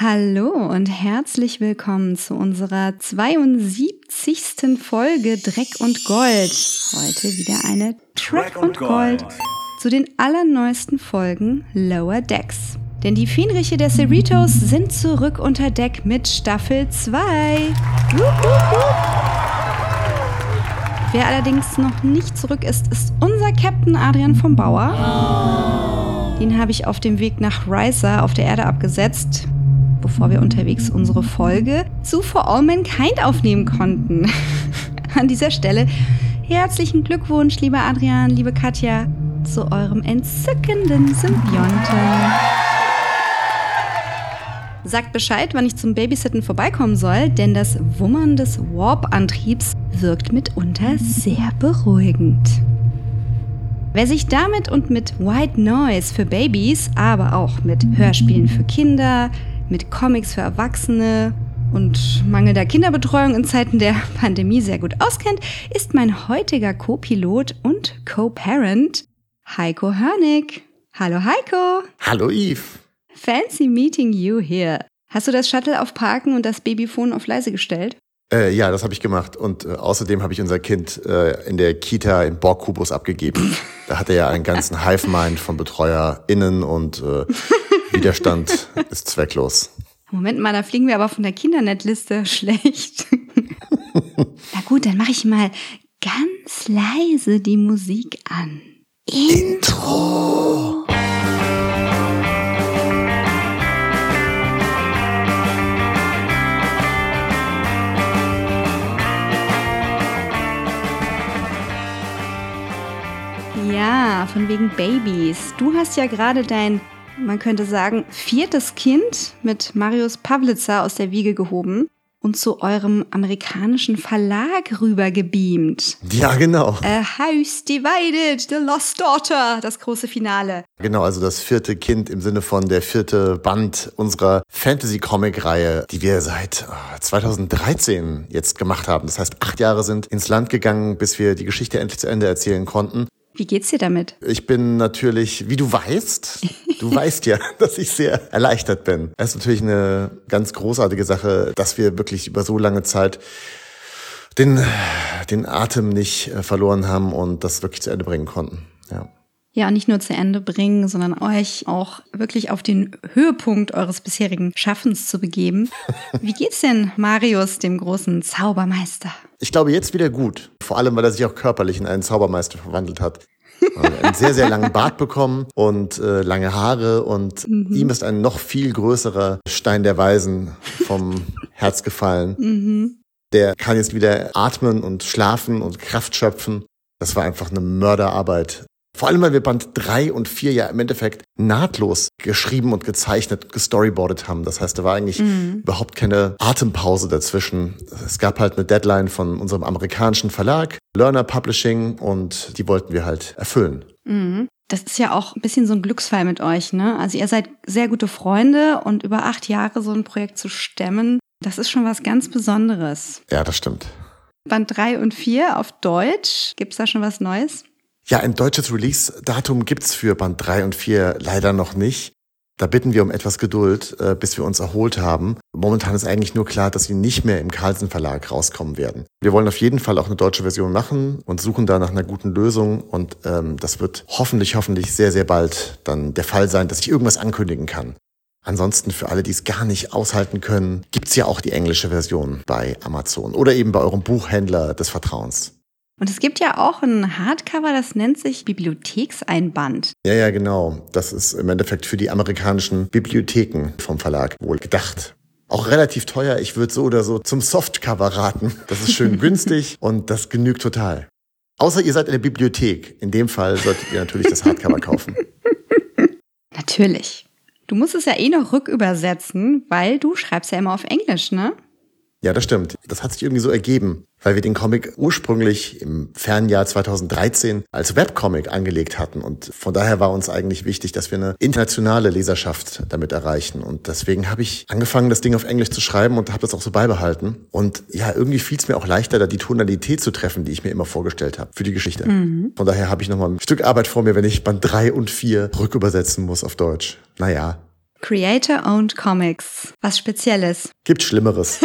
Hallo und herzlich willkommen zu unserer 72. Folge Dreck und Gold. Heute wieder eine Track und Gold zu den allerneuesten Folgen Lower Decks. Denn die Fähnriche der Cerritos sind zurück unter Deck mit Staffel 2. Wer allerdings noch nicht zurück ist, ist unser Captain Adrian vom Bauer. Den habe ich auf dem Weg nach Riser auf der Erde abgesetzt bevor wir unterwegs unsere Folge zu For All Mankind aufnehmen konnten. An dieser Stelle herzlichen Glückwunsch, lieber Adrian, liebe Katja, zu eurem entzückenden Symbionten. Sagt Bescheid, wann ich zum Babysitten vorbeikommen soll, denn das Wummern des Warp-Antriebs wirkt mitunter sehr beruhigend. Wer sich damit und mit White Noise für Babys, aber auch mit Hörspielen für Kinder, mit Comics für Erwachsene und mangelnder Kinderbetreuung in Zeiten der Pandemie sehr gut auskennt, ist mein heutiger Co-Pilot und Co-Parent Heiko Hörnig. Hallo Heiko. Hallo Yves. Fancy meeting you here. Hast du das Shuttle auf Parken und das Babyphone auf leise gestellt? Äh, ja, das habe ich gemacht. Und äh, außerdem habe ich unser Kind äh, in der Kita im Borgkubus abgegeben. da hat er ja einen ganzen Hive-Mind von BetreuerInnen und äh, Widerstand ist zwecklos. Moment mal, da fliegen wir aber von der Kindernetliste schlecht. Na gut, dann mache ich mal ganz leise die Musik an. Intro. Ja, von wegen Babys. Du hast ja gerade dein man könnte sagen, viertes Kind mit Marius Pavlitzer aus der Wiege gehoben und zu eurem amerikanischen Verlag rübergebeamt. Ja, genau. A House Divided, The Lost Daughter, das große Finale. Genau, also das vierte Kind im Sinne von der vierte Band unserer Fantasy-Comic-Reihe, die wir seit 2013 jetzt gemacht haben. Das heißt, acht Jahre sind ins Land gegangen, bis wir die Geschichte endlich zu Ende erzählen konnten. Wie geht's dir damit? Ich bin natürlich, wie du weißt, du weißt ja, dass ich sehr erleichtert bin. Es ist natürlich eine ganz großartige Sache, dass wir wirklich über so lange Zeit den, den Atem nicht äh, verloren haben und das wirklich zu Ende bringen konnten. Ja. Ja, nicht nur zu Ende bringen, sondern euch auch wirklich auf den Höhepunkt eures bisherigen Schaffens zu begeben. Wie geht's denn Marius, dem großen Zaubermeister? Ich glaube jetzt wieder gut. Vor allem, weil er sich auch körperlich in einen Zaubermeister verwandelt hat. einen sehr, sehr langen Bart bekommen und äh, lange Haare und mhm. ihm ist ein noch viel größerer Stein der Weisen vom Herz gefallen. Mhm. Der kann jetzt wieder atmen und schlafen und Kraft schöpfen. Das war einfach eine Mörderarbeit. Vor allem, weil wir Band 3 und 4 ja im Endeffekt nahtlos geschrieben und gezeichnet, gestoryboardet haben. Das heißt, da war eigentlich mhm. überhaupt keine Atempause dazwischen. Es gab halt eine Deadline von unserem amerikanischen Verlag, Learner Publishing, und die wollten wir halt erfüllen. Mhm. Das ist ja auch ein bisschen so ein Glücksfall mit euch, ne? Also ihr seid sehr gute Freunde und über acht Jahre so ein Projekt zu stemmen, das ist schon was ganz Besonderes. Ja, das stimmt. Band 3 und 4 auf Deutsch, gibt's da schon was Neues? Ja, ein deutsches Release-Datum gibt's für Band 3 und 4 leider noch nicht. Da bitten wir um etwas Geduld, äh, bis wir uns erholt haben. Momentan ist eigentlich nur klar, dass sie nicht mehr im Carlsen Verlag rauskommen werden. Wir wollen auf jeden Fall auch eine deutsche Version machen und suchen da nach einer guten Lösung. Und ähm, das wird hoffentlich, hoffentlich sehr, sehr bald dann der Fall sein, dass ich irgendwas ankündigen kann. Ansonsten für alle, die es gar nicht aushalten können, gibt's ja auch die englische Version bei Amazon oder eben bei eurem Buchhändler des Vertrauens. Und es gibt ja auch ein Hardcover, das nennt sich Bibliothekseinband. Ja, ja, genau. Das ist im Endeffekt für die amerikanischen Bibliotheken vom Verlag wohl gedacht. Auch relativ teuer. Ich würde so oder so zum Softcover raten. Das ist schön günstig und das genügt total. Außer ihr seid in der Bibliothek. In dem Fall solltet ihr natürlich das Hardcover kaufen. Natürlich. Du musst es ja eh noch rückübersetzen, weil du schreibst ja immer auf Englisch, ne? Ja, das stimmt. Das hat sich irgendwie so ergeben, weil wir den Comic ursprünglich im Fernjahr 2013 als Webcomic angelegt hatten. Und von daher war uns eigentlich wichtig, dass wir eine internationale Leserschaft damit erreichen. Und deswegen habe ich angefangen, das Ding auf Englisch zu schreiben und habe das auch so beibehalten. Und ja, irgendwie fiel es mir auch leichter, da die Tonalität zu treffen, die ich mir immer vorgestellt habe für die Geschichte. Mhm. Von daher habe ich nochmal ein Stück Arbeit vor mir, wenn ich Band 3 und 4 rückübersetzen muss auf Deutsch. Naja, Creator-owned Comics. Was Spezielles. Gibt Schlimmeres.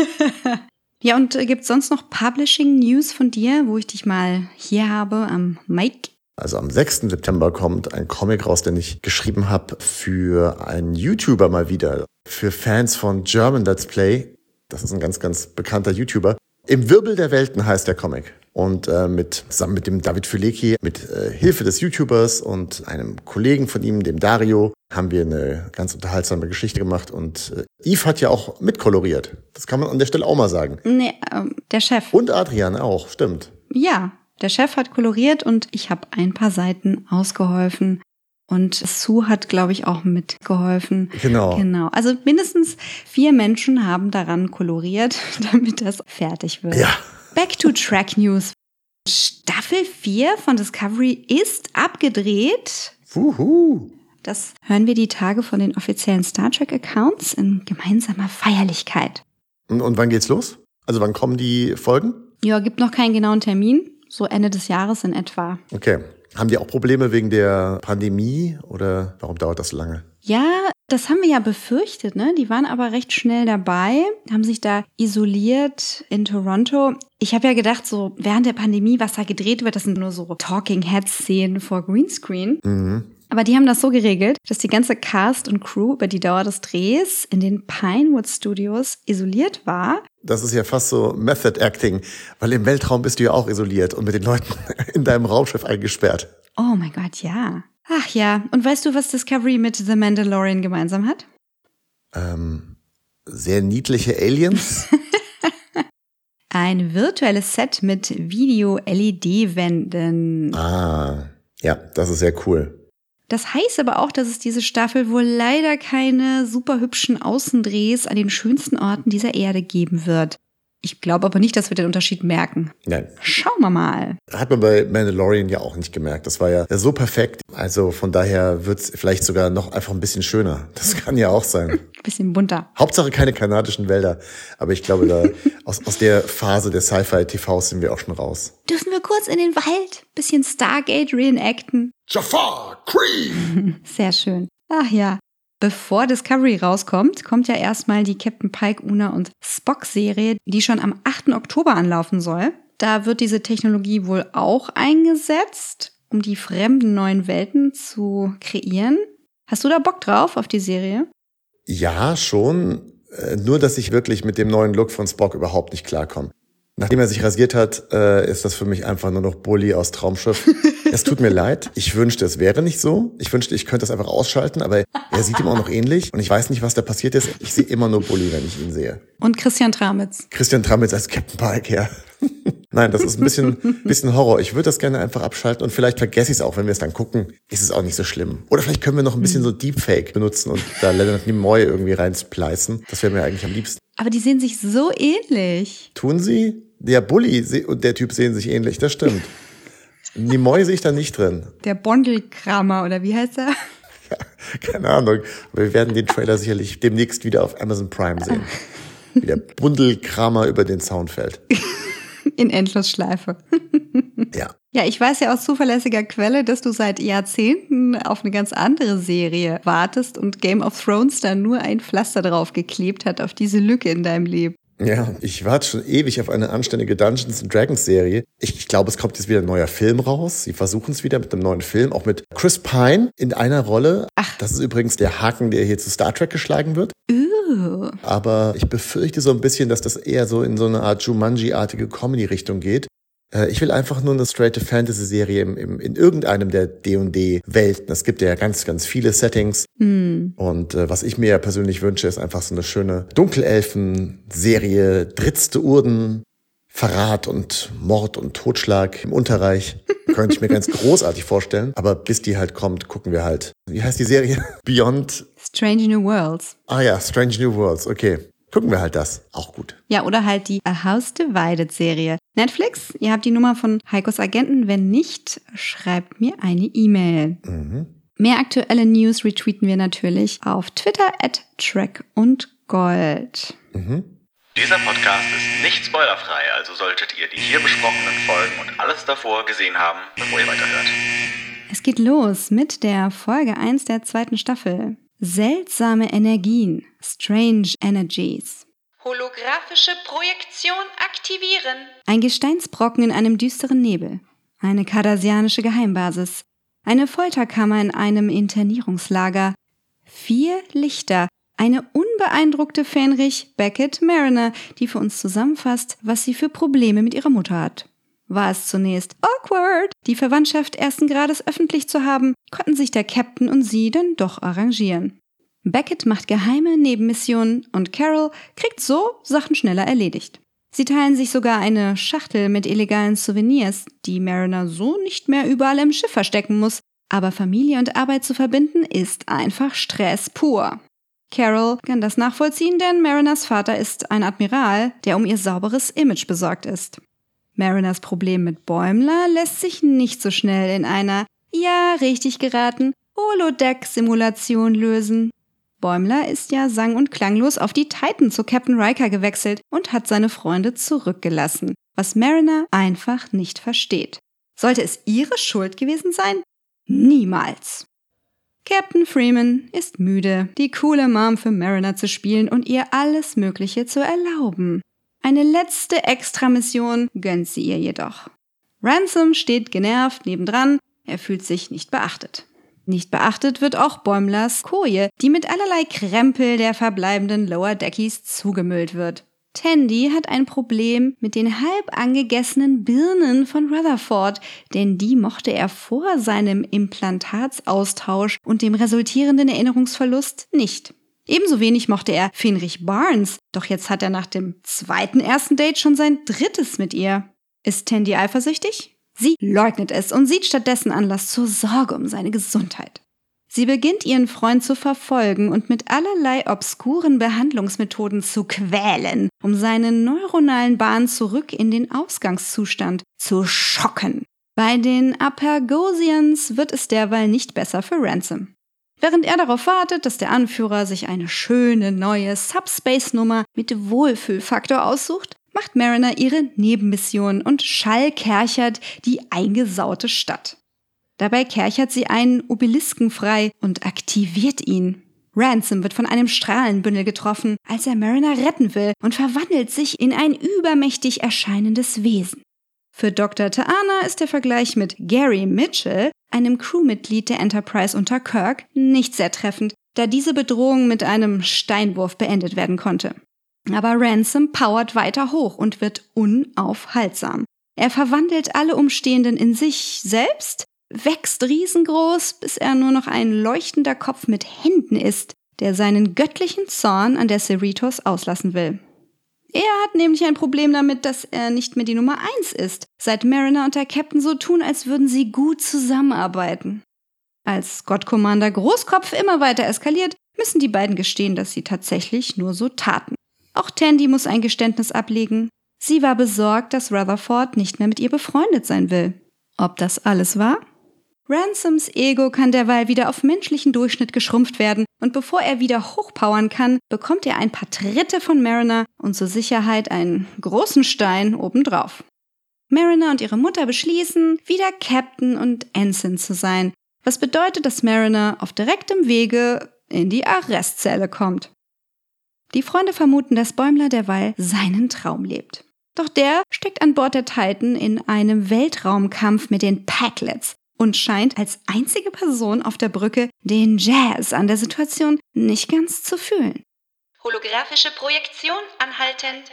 ja, und äh, gibt sonst noch Publishing News von dir, wo ich dich mal hier habe am Mike? Also am 6. September kommt ein Comic raus, den ich geschrieben habe für einen YouTuber mal wieder. Für Fans von German Let's Play. Das ist ein ganz, ganz bekannter YouTuber. Im Wirbel der Welten heißt der Comic. Und äh, mit, zusammen mit dem David Filecki, mit äh, Hilfe des YouTubers und einem Kollegen von ihm, dem Dario, haben wir eine ganz unterhaltsame Geschichte gemacht. Und äh, Yves hat ja auch mitkoloriert. Das kann man an der Stelle auch mal sagen. Nee, ähm, der Chef. Und Adrian auch, stimmt. Ja, der Chef hat koloriert und ich habe ein paar Seiten ausgeholfen. Und Sue hat, glaube ich, auch mitgeholfen. Genau. Genau. Also mindestens vier Menschen haben daran koloriert, damit das fertig wird. Ja. Back to Track News. Staffel 4 von Discovery ist abgedreht. Wuhu. Das hören wir die Tage von den offiziellen Star Trek Accounts in gemeinsamer Feierlichkeit. Und, wann geht's los? Also wann kommen die Folgen? Ja, gibt noch keinen genauen Termin. So Ende des Jahres in etwa. Okay. Haben die auch Probleme wegen der Pandemie oder warum dauert das so lange? Ja, das haben wir ja befürchtet, ne? Die waren aber recht schnell dabei, haben sich da isoliert in Toronto. Ich habe ja gedacht, so während der Pandemie, was da gedreht wird, das sind nur so Talking Head-Szenen vor Greenscreen. Mhm. Aber die haben das so geregelt, dass die ganze Cast und Crew über die Dauer des Drehs in den Pinewood Studios isoliert war. Das ist ja fast so Method Acting, weil im Weltraum bist du ja auch isoliert und mit den Leuten in deinem Raumschiff eingesperrt. Oh mein Gott, ja. Ach ja, und weißt du, was Discovery mit The Mandalorian gemeinsam hat? Ähm, sehr niedliche Aliens. Ein virtuelles Set mit Video-LED-Wänden. ah, ja, das ist sehr cool. Das heißt aber auch, dass es diese Staffel wohl leider keine super hübschen Außendrehs an den schönsten Orten dieser Erde geben wird. Ich glaube aber nicht, dass wir den Unterschied merken. Nein. Schauen wir mal. Hat man bei Mandalorian ja auch nicht gemerkt. Das war ja so perfekt. Also von daher wird's vielleicht sogar noch einfach ein bisschen schöner. Das kann ja auch sein. Bisschen bunter. Hauptsache keine kanadischen Wälder. Aber ich glaube, da aus, aus der Phase der Sci-Fi-TVs sind wir auch schon raus. Dürfen wir kurz in den Wald? Bisschen Stargate reenacten? Jafar, Cree! Sehr schön. Ach ja. Bevor Discovery rauskommt, kommt ja erstmal die Captain Pike, Una und Spock-Serie, die schon am 8. Oktober anlaufen soll. Da wird diese Technologie wohl auch eingesetzt, um die fremden neuen Welten zu kreieren. Hast du da Bock drauf auf die Serie? Ja, schon. Äh, Nur, dass ich wirklich mit dem neuen Look von Spock überhaupt nicht klarkomme. Nachdem er sich rasiert hat, äh, ist das für mich einfach nur noch Bully aus Traumschiff. Es tut mir leid. Ich wünschte, es wäre nicht so. Ich wünschte, ich könnte das einfach ausschalten, aber er sieht ihm auch noch ähnlich und ich weiß nicht, was da passiert ist. Ich sehe immer nur Bully, wenn ich ihn sehe. Und Christian Tramitz. Christian Tramitz als Captain Pike, ja. Nein, das ist ein bisschen, bisschen Horror. Ich würde das gerne einfach abschalten und vielleicht vergesse ich es auch, wenn wir es dann gucken. Ist es auch nicht so schlimm. Oder vielleicht können wir noch ein bisschen so Deepfake benutzen und da Leonard Nimoy irgendwie reinspleißen. Das wäre mir eigentlich am liebsten. Aber die sehen sich so ähnlich. Tun sie? Der Bully und der Typ sehen sich ähnlich, das stimmt. Nimoy sehe ich da nicht drin. Der Bondelkramer oder wie heißt er? Keine Ahnung. Aber wir werden den Trailer sicherlich demnächst wieder auf Amazon Prime sehen. Wie der Bundelkramer über den Zaun fällt. In Endlosschleife. Ja. Ja, ich weiß ja aus zuverlässiger Quelle, dass du seit Jahrzehnten auf eine ganz andere Serie wartest und Game of Thrones da nur ein Pflaster drauf geklebt hat auf diese Lücke in deinem Leben. Ja, ich warte schon ewig auf eine anständige Dungeons and Dragons Serie. Ich, ich glaube, es kommt jetzt wieder ein neuer Film raus. Sie versuchen es wieder mit einem neuen Film, auch mit Chris Pine in einer Rolle. Ach. Das ist übrigens der Haken, der hier zu Star Trek geschlagen wird. Uh. Aber ich befürchte so ein bisschen, dass das eher so in so eine Art Jumanji-artige Comedy-Richtung geht. Äh, Ich will einfach nur eine straighte Fantasy-Serie im, im, in irgendeinem der D&D-Welten. Es gibt ja ganz, ganz viele Settings. Hm. Und äh, was ich mir ja persönlich wünsche, ist einfach so eine schöne Dunkelelfen-Serie, dritzte Urden, Verrat und Mord und Totschlag im Unterreich. Könnte ich mir ganz großartig vorstellen. Aber bis die halt kommt, gucken wir halt. Wie heißt die Serie? Beyond. Strange New Worlds. Ah ja, Strange New Worlds. Okay. Gucken wir halt das. Auch gut. Ja, oder halt die A House Divided Serie. Netflix, ihr habt die Nummer von Heikos Agenten. Wenn nicht, schreibt mir eine E-Mail. Mhm. Mehr aktuelle News retweeten wir natürlich auf Twitter at Track und Gold. Mhm. Dieser Podcast ist nicht spoilerfrei, also solltet ihr die hier besprochenen Folgen und alles davor gesehen haben, bevor ihr weiterhört. Es geht los mit der Folge 1 der zweiten Staffel. Seltsame Energien, Strange Energies. Holographische Projektion aktivieren. Ein Gesteinsbrocken in einem düsteren Nebel. Eine kardasianische Geheimbasis. Eine Folterkammer in einem Internierungslager. Vier Lichter. Eine unbeeindruckte Fenrich Beckett Mariner, die für uns zusammenfasst, was sie für Probleme mit ihrer Mutter hat. War es zunächst awkward, die Verwandtschaft ersten Grades öffentlich zu haben, konnten sich der Captain und sie dann doch arrangieren. Beckett macht geheime Nebenmissionen und Carol kriegt so Sachen schneller erledigt. Sie teilen sich sogar eine Schachtel mit illegalen Souvenirs, die Mariner so nicht mehr überall im Schiff verstecken muss. Aber Familie und Arbeit zu verbinden ist einfach Stress pur. Carol kann das nachvollziehen, denn Mariners Vater ist ein Admiral, der um ihr sauberes Image besorgt ist. Mariners Problem mit Bäumler lässt sich nicht so schnell in einer, ja, richtig geraten, Holodeck-Simulation lösen. Bäumler ist ja sang- und klanglos auf die Titan zu Captain Riker gewechselt und hat seine Freunde zurückgelassen, was Mariner einfach nicht versteht. Sollte es ihre Schuld gewesen sein? Niemals. Captain Freeman ist müde, die coole Mom für Mariner zu spielen und ihr alles Mögliche zu erlauben. Eine letzte Extramission gönnt sie ihr jedoch. Ransom steht genervt nebendran, er fühlt sich nicht beachtet. Nicht beachtet wird auch Bäumlers Koje, die mit allerlei Krempel der verbleibenden Lower Deckies zugemüllt wird. Tandy hat ein Problem mit den halb angegessenen Birnen von Rutherford, denn die mochte er vor seinem Implantatsaustausch und dem resultierenden Erinnerungsverlust nicht. Ebenso wenig mochte er Fenrich Barnes, doch jetzt hat er nach dem zweiten ersten Date schon sein drittes mit ihr. Ist Tandy eifersüchtig? Sie leugnet es und sieht stattdessen Anlass zur Sorge um seine Gesundheit. Sie beginnt ihren Freund zu verfolgen und mit allerlei obskuren Behandlungsmethoden zu quälen, um seinen neuronalen Bahn zurück in den Ausgangszustand zu schocken. Bei den Apergosians wird es derweil nicht besser für Ransom. Während er darauf wartet, dass der Anführer sich eine schöne neue Subspace-Nummer mit Wohlfühlfaktor aussucht, macht Mariner ihre Nebenmission und Schall kerchert die eingesaute Stadt. Dabei kerchert sie einen Obelisken frei und aktiviert ihn. Ransom wird von einem Strahlenbündel getroffen, als er Mariner retten will und verwandelt sich in ein übermächtig erscheinendes Wesen. Für Dr. Taana ist der Vergleich mit Gary Mitchell, einem Crewmitglied der Enterprise unter Kirk, nicht sehr treffend, da diese Bedrohung mit einem Steinwurf beendet werden konnte. Aber Ransom powert weiter hoch und wird unaufhaltsam. Er verwandelt alle Umstehenden in sich selbst, wächst riesengroß, bis er nur noch ein leuchtender Kopf mit Händen ist, der seinen göttlichen Zorn an der Cerritos auslassen will. Er hat nämlich ein Problem damit, dass er nicht mehr die Nummer eins ist, seit Mariner und der Captain so tun, als würden sie gut zusammenarbeiten. Als God Commander Großkopf immer weiter eskaliert, müssen die beiden gestehen, dass sie tatsächlich nur so taten. Auch Tandy muss ein Geständnis ablegen. Sie war besorgt, dass Rutherford nicht mehr mit ihr befreundet sein will. Ob das alles war? Ransoms Ego kann derweil wieder auf menschlichen Durchschnitt geschrumpft werden und bevor er wieder hochpowern kann, bekommt er ein paar Tritte von Mariner und zur Sicherheit einen großen Stein obendrauf. Mariner und ihre Mutter beschließen, wieder Captain und Ensign zu sein, was bedeutet, dass Mariner auf direktem Wege in die Arrestzelle kommt. Die Freunde vermuten, dass Bäumler derweil seinen Traum lebt. Doch der steckt an Bord der Titan in einem Weltraumkampf mit den Packlets und scheint als einzige Person auf der Brücke den Jazz an der Situation nicht ganz zu fühlen. Holographische Projektion anhalten.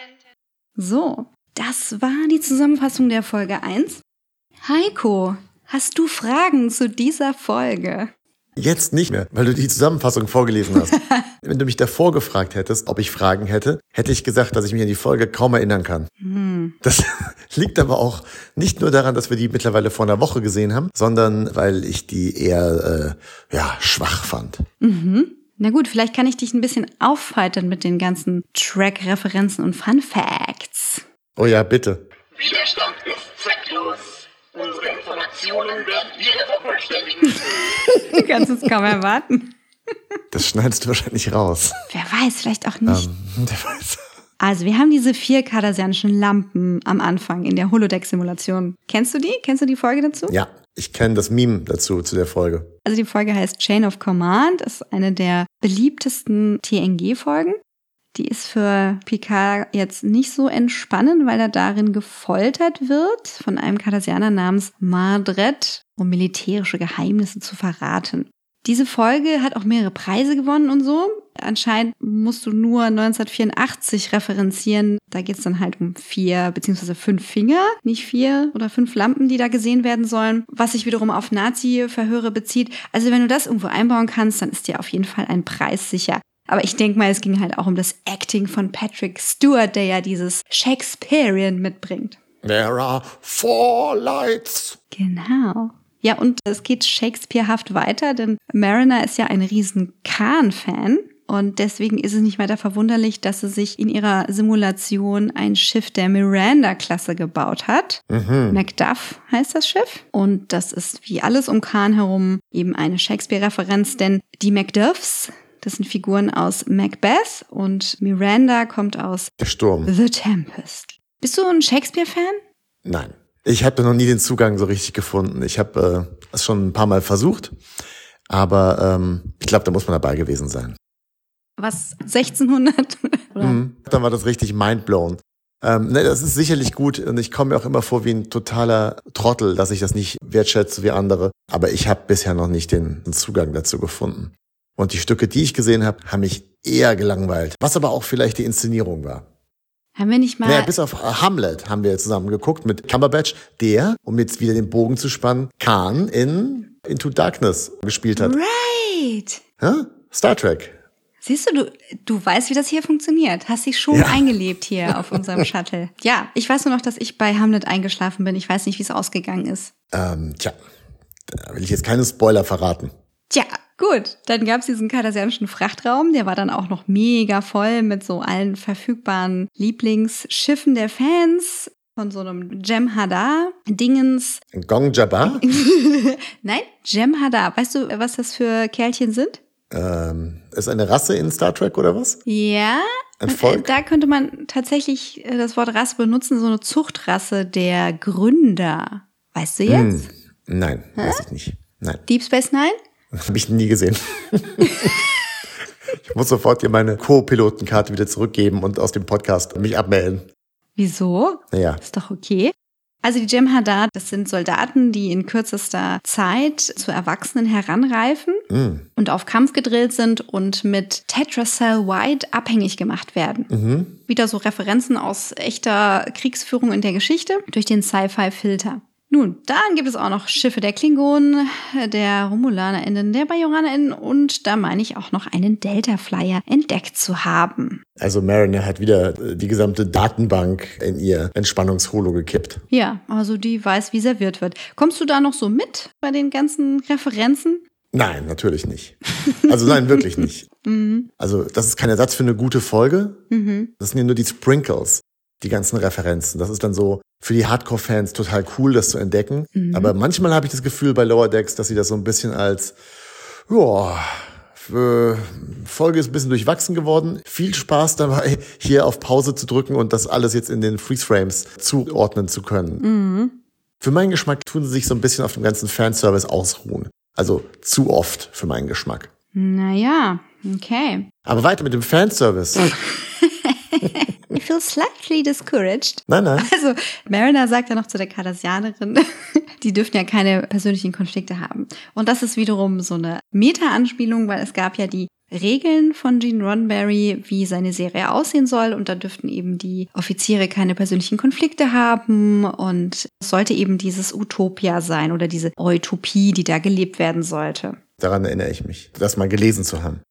So, das war die Zusammenfassung der Folge 1. Heiko, hast du Fragen zu dieser Folge? Jetzt nicht mehr, weil du die Zusammenfassung vorgelesen hast. Wenn du mich davor gefragt hättest, ob ich Fragen hätte, hätte ich gesagt, dass ich mich an die Folge kaum erinnern kann. Hm. Das liegt aber auch nicht nur daran, dass wir die mittlerweile vor einer Woche gesehen haben, sondern weil ich die eher äh, ja, schwach fand. Mhm. Na gut, vielleicht kann ich dich ein bisschen aufheitern mit den ganzen Track-Referenzen und Fun Facts. Oh ja, bitte. Widerstand Informationen werden wieder vervollständigen. Du kannst es kaum erwarten. Das schneidest du wahrscheinlich raus. Wer weiß, vielleicht auch nicht. Ähm, wer weiß. Also, wir haben diese vier kardassianischen Lampen am Anfang in der Holodeck-Simulation. Kennst du die? Kennst du die Folge dazu? Ja. Ich kenne das Meme dazu, zu der Folge. Also die Folge heißt Chain of Command, ist eine der beliebtesten TNG-Folgen. Die ist für Picard jetzt nicht so entspannend, weil er darin gefoltert wird von einem Cardassianer namens Mardred, um militärische Geheimnisse zu verraten. Diese Folge hat auch mehrere Preise gewonnen und so. Anscheinend musst du nur 1984 referenzieren. Da geht es dann halt um vier beziehungsweise fünf Finger, nicht vier oder fünf Lampen, die da gesehen werden sollen. Was sich wiederum auf Nazi-Verhöre bezieht. Also wenn du das irgendwo einbauen kannst, dann ist dir auf jeden Fall ein Preis sicher. Aber ich denke mal, es ging halt auch um das Acting von Patrick Stewart, der ja dieses Shakespearean mitbringt. There are four lights. Genau. Ja, und es geht Shakespearehaft weiter, denn Mariner ist ja ein riesen Khan-Fan. Und deswegen ist es nicht weiter verwunderlich, dass sie sich in ihrer Simulation ein Schiff der Miranda-Klasse gebaut hat. Mhm. Macduff heißt das Schiff. Und das ist wie alles um Khan herum eben eine Shakespeare-Referenz, denn die Macduffs, das sind Figuren aus Macbeth und Miranda kommt aus Der Sturm. The Tempest. Bist du ein Shakespeare-Fan? Nein. Ich habe noch nie den Zugang so richtig gefunden. Ich habe äh, es schon ein paar Mal versucht, aber ähm, ich glaube, da muss man dabei gewesen sein. Was, 1600? Oder? Mhm. Dann war das richtig mindblown. Ähm, ne, das ist sicherlich gut und ich komme mir auch immer vor wie ein totaler Trottel, dass ich das nicht wertschätze wie andere. Aber ich habe bisher noch nicht den Zugang dazu gefunden. Und die Stücke, die ich gesehen habe, haben mich eher gelangweilt. Was aber auch vielleicht die Inszenierung war. Haben wir nicht mal. Naja, bis auf äh, Hamlet haben wir zusammen geguckt mit Cumberbatch, der, um jetzt wieder den Bogen zu spannen, Khan in Into Darkness gespielt hat. right! Ja? Star Trek. Siehst du, du, du weißt, wie das hier funktioniert. Hast dich schon Ja. eingelebt hier auf unserem Shuttle. Ja, ich weiß nur noch, dass ich bei Hamlet eingeschlafen bin. Ich weiß nicht, wie es ausgegangen ist. Ähm, tja, da will ich jetzt keine Spoiler verraten. Tja, gut. Dann gab es diesen kardassianischen Frachtraum. Der war dann auch noch mega voll mit so allen verfügbaren Lieblingsschiffen der Fans. Von so einem Jem'Hadar-Dingens. Gong Jabbar? Nein, Jem'Hadar. Weißt du, was das für Kerlchen sind? ähm, ist eine Rasse in Star Trek oder was? Ja. Ein Volk? Da könnte man tatsächlich äh, das Wort Rasse benutzen, so eine Zuchtrasse der Gründer. Weißt du jetzt? Hm, nein, weiß ich nicht. Nein, Deep Space Nine? habe ich nie gesehen. ich muss sofort dir meine Co-Pilotenkarte wieder zurückgeben und aus dem Podcast mich abmelden. Wieso? Naja, Ist doch okay. Also die Jem'Hadar, das sind Soldaten, die in kürzester Zeit zu Erwachsenen heranreifen hm. und auf Kampf gedrillt sind und mit Tetracell White abhängig gemacht werden. Mhm. Wieder so Referenzen aus echter Kriegsführung in der Geschichte durch den Sci-Fi-Filter. Nun, dann gibt es auch noch Schiffe der Klingonen, der RomulanerInnen, der BajoranerInnen und da meine ich auch noch einen Delta-Flyer entdeckt zu haben. Also Mariner hat wieder äh, die gesamte Datenbank in ihr Entspannungsholo gekippt. Ja, also die weiß, wie serviert wird. Kommst du da noch so mit bei den ganzen Referenzen? Nein, natürlich nicht. Also nein, wirklich nicht. Also das ist kein Ersatz für eine gute Folge. Das sind ja nur die Sprinkles, die ganzen Referenzen. Das ist dann so für die Hardcore-Fans total cool, das zu entdecken. Aber manchmal habe ich das Gefühl bei Lower Decks, dass sie das so ein bisschen als, ja, Folge ist ein bisschen durchwachsen geworden. Viel Spaß dabei, hier auf Pause zu drücken und das alles jetzt in den Freeze-Frames zuordnen zu können. Für meinen Geschmack tun sie sich so ein bisschen auf dem ganzen Fanservice ausruhen. Also zu oft für meinen Geschmack. Naja, okay. Aber weiter mit dem Fanservice. Feel slightly discouraged. Nein, nein. Also, Mariner sagt ja noch zu der Cardassianerin, die dürften ja keine persönlichen Konflikte haben. Und das ist wiederum so eine Meta-Anspielung, weil es gab ja die Regeln von Gene Roddenberry, wie seine Serie aussehen soll. Und da dürften eben die Offiziere keine persönlichen Konflikte haben. Und es sollte eben dieses Utopia sein oder diese Utopie, die da gelebt werden sollte. Daran erinnere ich mich, das mal gelesen zu haben.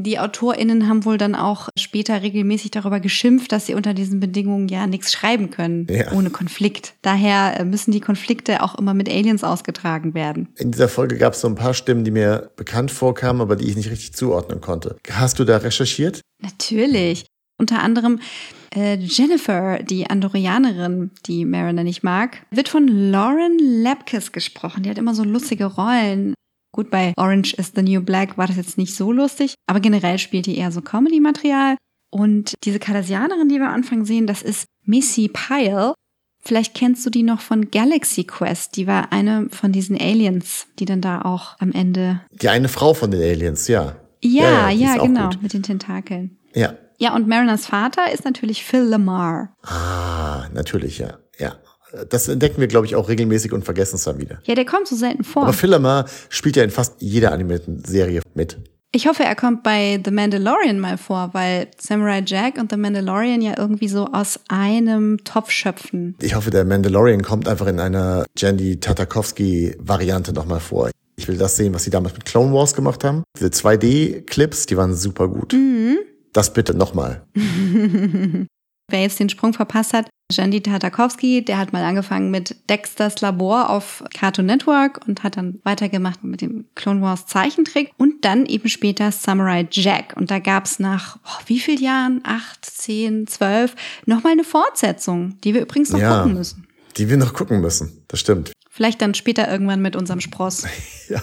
Die AutorInnen haben wohl dann auch später regelmäßig darüber geschimpft, dass sie unter diesen Bedingungen ja nichts schreiben können, Ja. ohne Konflikt. Daher äh, müssen die Konflikte auch immer mit Aliens ausgetragen werden. In dieser Folge gab es so ein paar Stimmen, die mir bekannt vorkamen, aber die ich nicht richtig zuordnen konnte. Hast du da recherchiert? Natürlich. Unter anderem äh, Jennifer, die Andorianerin, die Mariner nicht mag, wird von Lauren Lapkus gesprochen. Die hat immer so lustige Rollen. Gut, bei Orange is the New Black war das jetzt nicht so lustig, aber generell spielt die eher so Comedy-Material. Und diese Cardassianerin, die wir am Anfang sehen, das ist Missy Pyle. Vielleicht kennst du die noch von Galaxy Quest. Die war eine von diesen Aliens, die dann da auch am Ende. Die eine Frau von den Aliens, ja. Ja, ja, ist auch genau, mit den Tentakeln. Ja. Ja, und Mariners Vater ist natürlich Phil Lamar. Ah, natürlich, ja. Ja. Das entdecken wir, glaube ich, auch regelmäßig und vergessen es dann wieder. Ja, der kommt so selten vor. Aber Phil Lamar spielt ja in fast jeder animierten Serie mit. Ich hoffe, er kommt bei The Mandalorian mal vor, weil Samurai Jack und The Mandalorian ja irgendwie so aus einem Topf schöpfen. Ich hoffe, der Mandalorian kommt einfach in einer Jandy Tatarkovsky-Variante nochmal vor. Ich will das sehen, was sie damals mit Clone Wars gemacht haben. Diese 2D-Clips, die waren super gut. Das bitte nochmal. Wer jetzt den Sprung verpasst hat, Jandy Tartakovsky, der hat mal angefangen mit Dexters Labor auf Cartoon Network und hat dann weitergemacht mit dem Clone Wars Zeichentrick und dann eben später Samurai Jack. Und da gab's nach oh, wie vielen Jahren? Acht, zehn, zwölf, nochmal eine Fortsetzung, die wir übrigens noch Ja. gucken müssen. Die wir noch gucken müssen. Das stimmt. Vielleicht dann später irgendwann mit unserem Spross. Ja.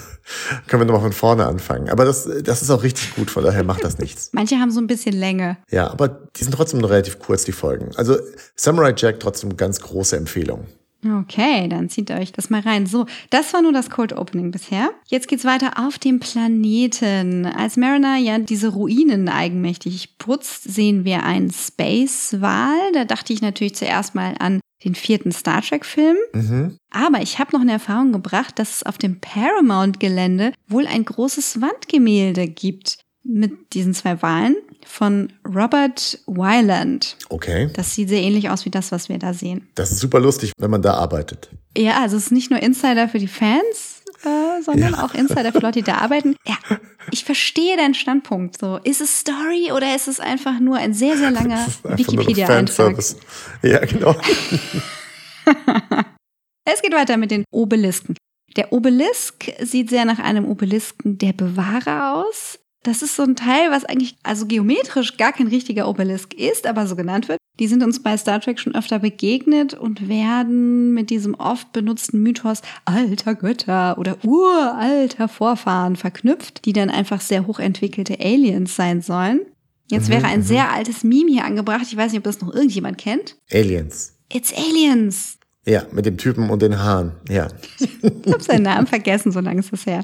Können wir nochmal von vorne anfangen. Aber das, das ist auch richtig gut, von daher macht das nichts. Manche haben so ein bisschen Länge. Ja, aber die sind trotzdem noch relativ kurz, die Folgen. Also Samurai Jack trotzdem ganz große Empfehlung. Okay, dann zieht euch das mal rein. So, das war nur das Cold Opening bisher. Jetzt geht's weiter auf dem Planeten. Als Mariner ja diese Ruinen eigenmächtig putzt, sehen wir einen Space-Wal. Da dachte ich natürlich zuerst mal an den vierten Star Trek-Film. Mhm. Aber ich habe noch eine Erfahrung gebracht, dass es auf dem Paramount-Gelände wohl ein großes Wandgemälde gibt mit diesen zwei Walen von Robert Wyland. Okay. Das sieht sehr ähnlich aus wie das, was wir da sehen. Das ist super lustig, wenn man da arbeitet. Ja, also es ist nicht nur Insider für die Fans, äh, sondern Ja. auch Insider die da arbeiten. Ja, ich verstehe deinen Standpunkt. So, ist es Story oder ist es einfach nur ein sehr, sehr langer Wikipedia-Eintrag? Ja, genau. Es geht weiter mit den Obelisken. Der Obelisk sieht sehr nach einem Obelisken der Bewahrer aus. Das ist so ein Teil, was eigentlich also geometrisch gar kein richtiger Obelisk ist, aber so genannt wird. Die sind uns bei Star Trek schon öfter begegnet und werden mit diesem oft benutzten Mythos alter Götter oder uralter Vorfahren verknüpft, die dann einfach sehr hochentwickelte Aliens sein sollen. Jetzt wäre ein sehr altes Meme hier angebracht. Ich weiß nicht, ob das noch irgendjemand kennt. Aliens. It's Aliens. Ja, mit dem Typen und den Haaren. Ja. Ich habe seinen Namen vergessen, so lange ist das her.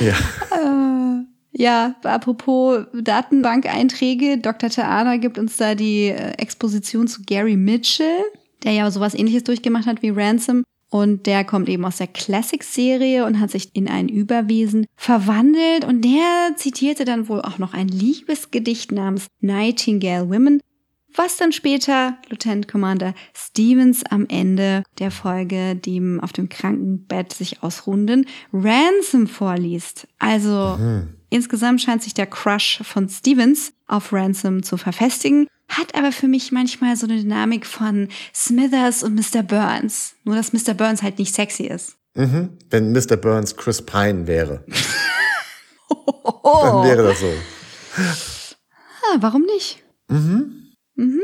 Ja. Äh, ja, apropos Datenbank-Einträge, Dr. Taana gibt uns da die äh, Exposition zu Gary Mitchell, der ja sowas ähnliches durchgemacht hat wie Ransom. Und der kommt eben aus der Classic-Serie und hat sich in ein Überwesen verwandelt. Und der zitierte dann wohl auch noch ein Liebesgedicht namens Nightingale Women, was dann später Lieutenant Commander Stevens am Ende der Folge dem auf dem Krankenbett sich ausruhenden Ransom vorliest. Also insgesamt scheint sich der Crush von Stevens auf Ransom zu verfestigen, hat aber für mich manchmal so eine Dynamik von Smithers und Mr. Burns. Nur dass Mr. Burns halt nicht sexy ist. Mhm. Wenn Mr. Burns Chris Pine wäre, dann wäre das so. Ah, warum nicht? Mhm. Mhm.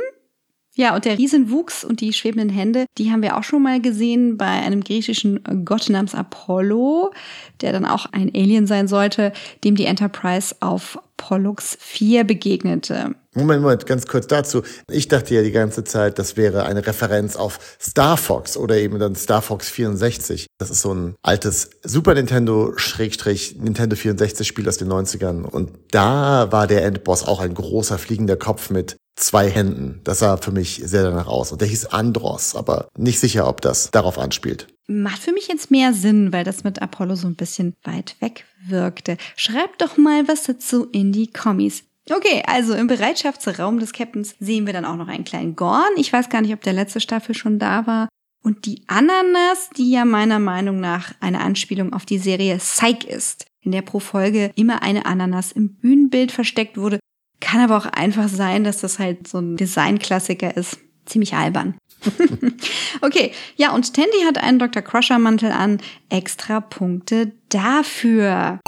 Ja, und der Riesenwuchs und die schwebenden Hände, die haben wir auch schon mal gesehen bei einem griechischen Gott namens Apollo, der dann auch ein Alien sein sollte, dem die Enterprise auf Pollux 4 begegnete. Moment, Moment, ganz kurz dazu. Ich dachte ja die ganze Zeit, das wäre eine Referenz auf Star Fox oder eben dann Star Fox 64. Das ist so ein altes Super Nintendo Schrägstrich Nintendo 64 Spiel aus den 90ern. Und da war der Endboss auch ein großer fliegender Kopf mit zwei Händen. Das sah für mich sehr danach aus. Und der hieß Andros, aber nicht sicher, ob das darauf anspielt. Macht für mich jetzt mehr Sinn, weil das mit Apollo so ein bisschen weit weg wirkte. Schreibt doch mal was dazu in die Kommis. Okay, also im Bereitschaftsraum des Captains sehen wir dann auch noch einen kleinen Gorn. Ich weiß gar nicht, ob der letzte Staffel schon da war. Und die Ananas, die ja meiner Meinung nach eine Anspielung auf die Serie Psych ist, in der pro Folge immer eine Ananas im Bühnenbild versteckt wurde. Kann aber auch einfach sein, dass das halt so ein Designklassiker ist. Ziemlich albern. okay, ja, und Tandy hat einen Dr. Crusher-Mantel an. Extra Punkte dafür.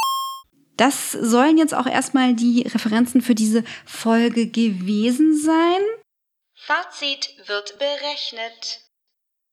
Das sollen jetzt auch erstmal die Referenzen für diese Folge gewesen sein. Fazit wird berechnet.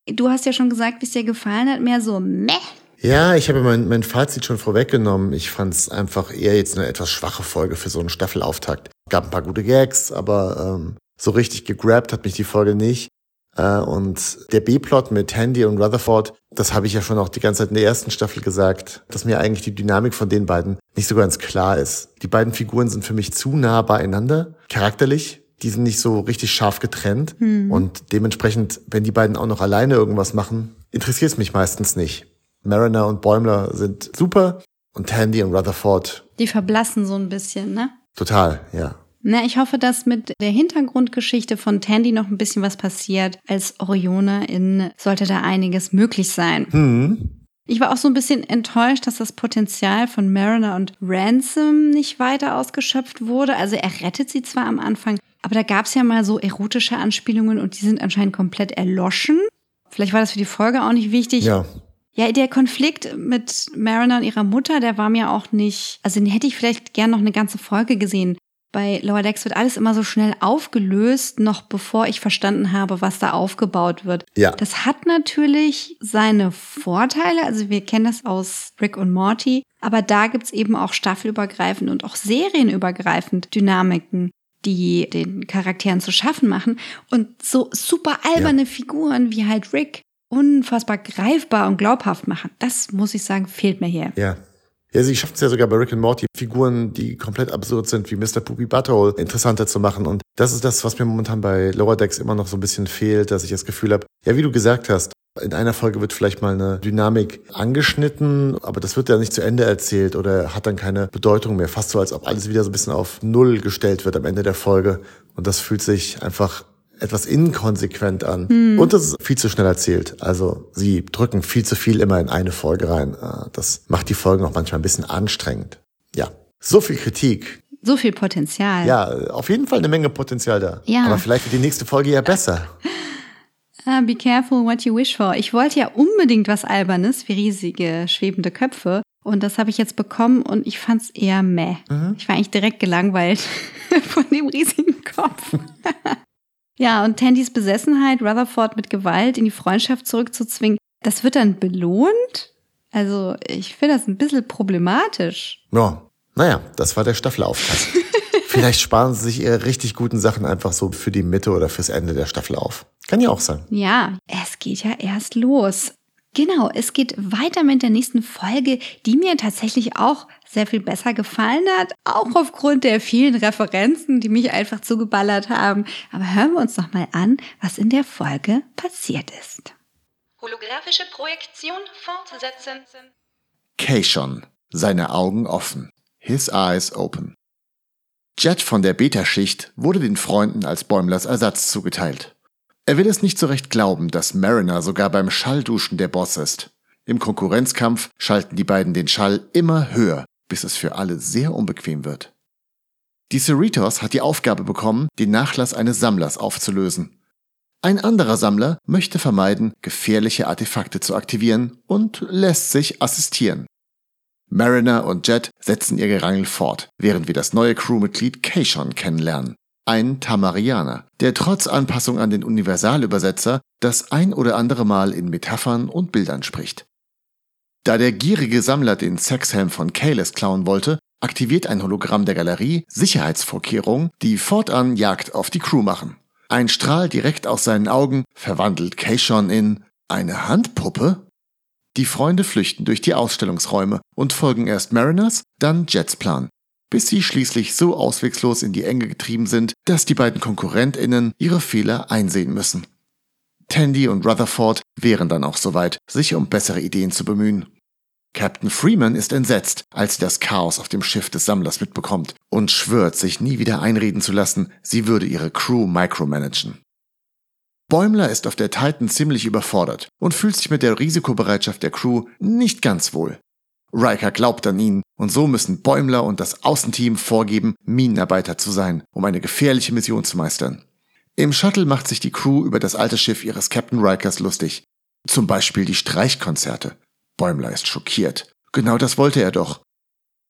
Du hast ja schon gesagt, wie es dir gefallen hat. Mehr so meh. Ja, ich habe mein, mein Fazit schon vorweggenommen. Ich fand es einfach eher jetzt eine etwas schwache Folge für so einen Staffelauftakt. Gab ein paar gute Gags, aber ähm, so richtig gegrabt hat mich die Folge nicht. Äh, und der B-Plot mit Handy und Rutherford, das habe ich ja schon auch die ganze Zeit in der ersten Staffel gesagt, dass mir eigentlich die Dynamik von den beiden nicht so ganz klar ist. Die beiden Figuren sind für mich zu nah beieinander, charakterlich. Die sind nicht so richtig scharf getrennt. Hm. Und dementsprechend, wenn die beiden auch noch alleine irgendwas machen, interessiert es mich meistens nicht. Mariner und Bäumler sind super und Tandy und Rutherford. Die verblassen so ein bisschen, ne? Total, ja. Na, ich hoffe, dass mit der Hintergrundgeschichte von Tandy noch ein bisschen was passiert. Als Orione in sollte da einiges möglich sein. Hm. Ich war auch so ein bisschen enttäuscht, dass das Potenzial von Mariner und Ransom nicht weiter ausgeschöpft wurde. Also er rettet sie zwar am Anfang, aber da gab es ja mal so erotische Anspielungen und die sind anscheinend komplett erloschen. Vielleicht war das für die Folge auch nicht wichtig. Ja. Ja, der Konflikt mit Mariner und ihrer Mutter, der war mir auch nicht, also den hätte ich vielleicht gern noch eine ganze Folge gesehen. Bei Lower Decks wird alles immer so schnell aufgelöst, noch bevor ich verstanden habe, was da aufgebaut wird. Ja. Das hat natürlich seine Vorteile. Also wir kennen das aus Rick und Morty. Aber da gibt's eben auch staffelübergreifend und auch serienübergreifend Dynamiken, die den Charakteren zu schaffen machen. Und so super alberne ja. Figuren wie halt Rick unfassbar greifbar und glaubhaft machen. Das muss ich sagen, fehlt mir hier. Ja, ja, sie schafft es ja sogar bei Rick and Morty, Figuren, die komplett absurd sind, wie Mr. Poopy Butthole, interessanter zu machen. Und das ist das, was mir momentan bei Lower Decks immer noch so ein bisschen fehlt, dass ich das Gefühl habe, ja, wie du gesagt hast, in einer Folge wird vielleicht mal eine Dynamik angeschnitten, aber das wird ja nicht zu Ende erzählt oder hat dann keine Bedeutung mehr. Fast so, als ob alles wieder so ein bisschen auf Null gestellt wird am Ende der Folge. Und das fühlt sich einfach etwas inkonsequent an. Hm. Und das ist viel zu schnell erzählt. Also sie drücken viel zu viel immer in eine Folge rein. Äh, das macht die Folgen auch manchmal ein bisschen anstrengend. Ja, so viel Kritik. So viel Potenzial. Ja, auf jeden Fall eine Menge Potenzial da. Ja. Aber vielleicht wird die nächste Folge ja besser. Ah, be careful what you wish for. Ich wollte ja unbedingt was Albernes wie riesige schwebende Köpfe. Und das habe ich jetzt bekommen und ich fand es eher meh. Mhm. Ich war eigentlich direkt gelangweilt von dem riesigen Kopf. Ja, und Tandys Besessenheit, Rutherford mit Gewalt in die Freundschaft zurückzuzwingen, das wird dann belohnt? Also, ich finde das ein bisschen problematisch. Ja, naja, das war der Staffelauftrag. Vielleicht sparen sie sich ihre richtig guten Sachen einfach so für die Mitte oder fürs Ende der Staffel auf. Kann ja auch sein. Ja, es geht ja erst los. Genau, es geht weiter mit der nächsten Folge, die mir tatsächlich auch sehr viel besser gefallen hat, auch aufgrund der vielen Referenzen, die mich einfach zugeballert haben. Aber hören wir uns noch mal an, was in der Folge passiert ist. Holographische Projektion fortsetzen. Keishon, seine Augen offen. His eyes open. Jet von der Beta-Schicht wurde den Freunden als Bäumlers Ersatz zugeteilt. Er will es nicht so recht glauben, dass Mariner sogar beim Schallduschen der Boss ist. Im Konkurrenzkampf schalten die beiden den Schall immer höher, bis es für alle sehr unbequem wird. Die Cerritos hat die Aufgabe bekommen, den Nachlass eines Sammlers aufzulösen. Ein anderer Sammler möchte vermeiden, gefährliche Artefakte zu aktivieren und lässt sich assistieren. Mariner und Jet setzen ihr Gerangel fort, während wir das neue Crewmitglied Keishon kennenlernen ein Tamarianer, der trotz Anpassung an den Universalübersetzer das ein oder andere Mal in Metaphern und Bildern spricht. Da der gierige Sammler den Sexhelm von Kalis klauen wollte, aktiviert ein Hologramm der Galerie Sicherheitsvorkehrungen, die fortan Jagd auf die Crew machen. Ein Strahl direkt aus seinen Augen verwandelt Keishon in eine Handpuppe? Die Freunde flüchten durch die Ausstellungsräume und folgen erst Mariners, dann Jets Plan, bis sie schließlich so auswegslos in die Enge getrieben sind, dass die beiden KonkurrentInnen ihre Fehler einsehen müssen. Tandy und Rutherford wären dann auch soweit, sich um bessere Ideen zu bemühen. Captain Freeman ist entsetzt, als sie das Chaos auf dem Schiff des Sammlers mitbekommt und schwört, sich nie wieder einreden zu lassen, sie würde ihre Crew micromanagen. Bäumler ist auf der Titan ziemlich überfordert und fühlt sich mit der Risikobereitschaft der Crew nicht ganz wohl. Riker glaubt an ihn und so müssen Bäumler und das Außenteam vorgeben, Minenarbeiter zu sein, um eine gefährliche Mission zu meistern. Im Shuttle macht sich die Crew über das alte Schiff ihres Captain Rikers lustig. Zum Beispiel die Streichkonzerte. Bäumler ist schockiert. Genau das wollte er doch.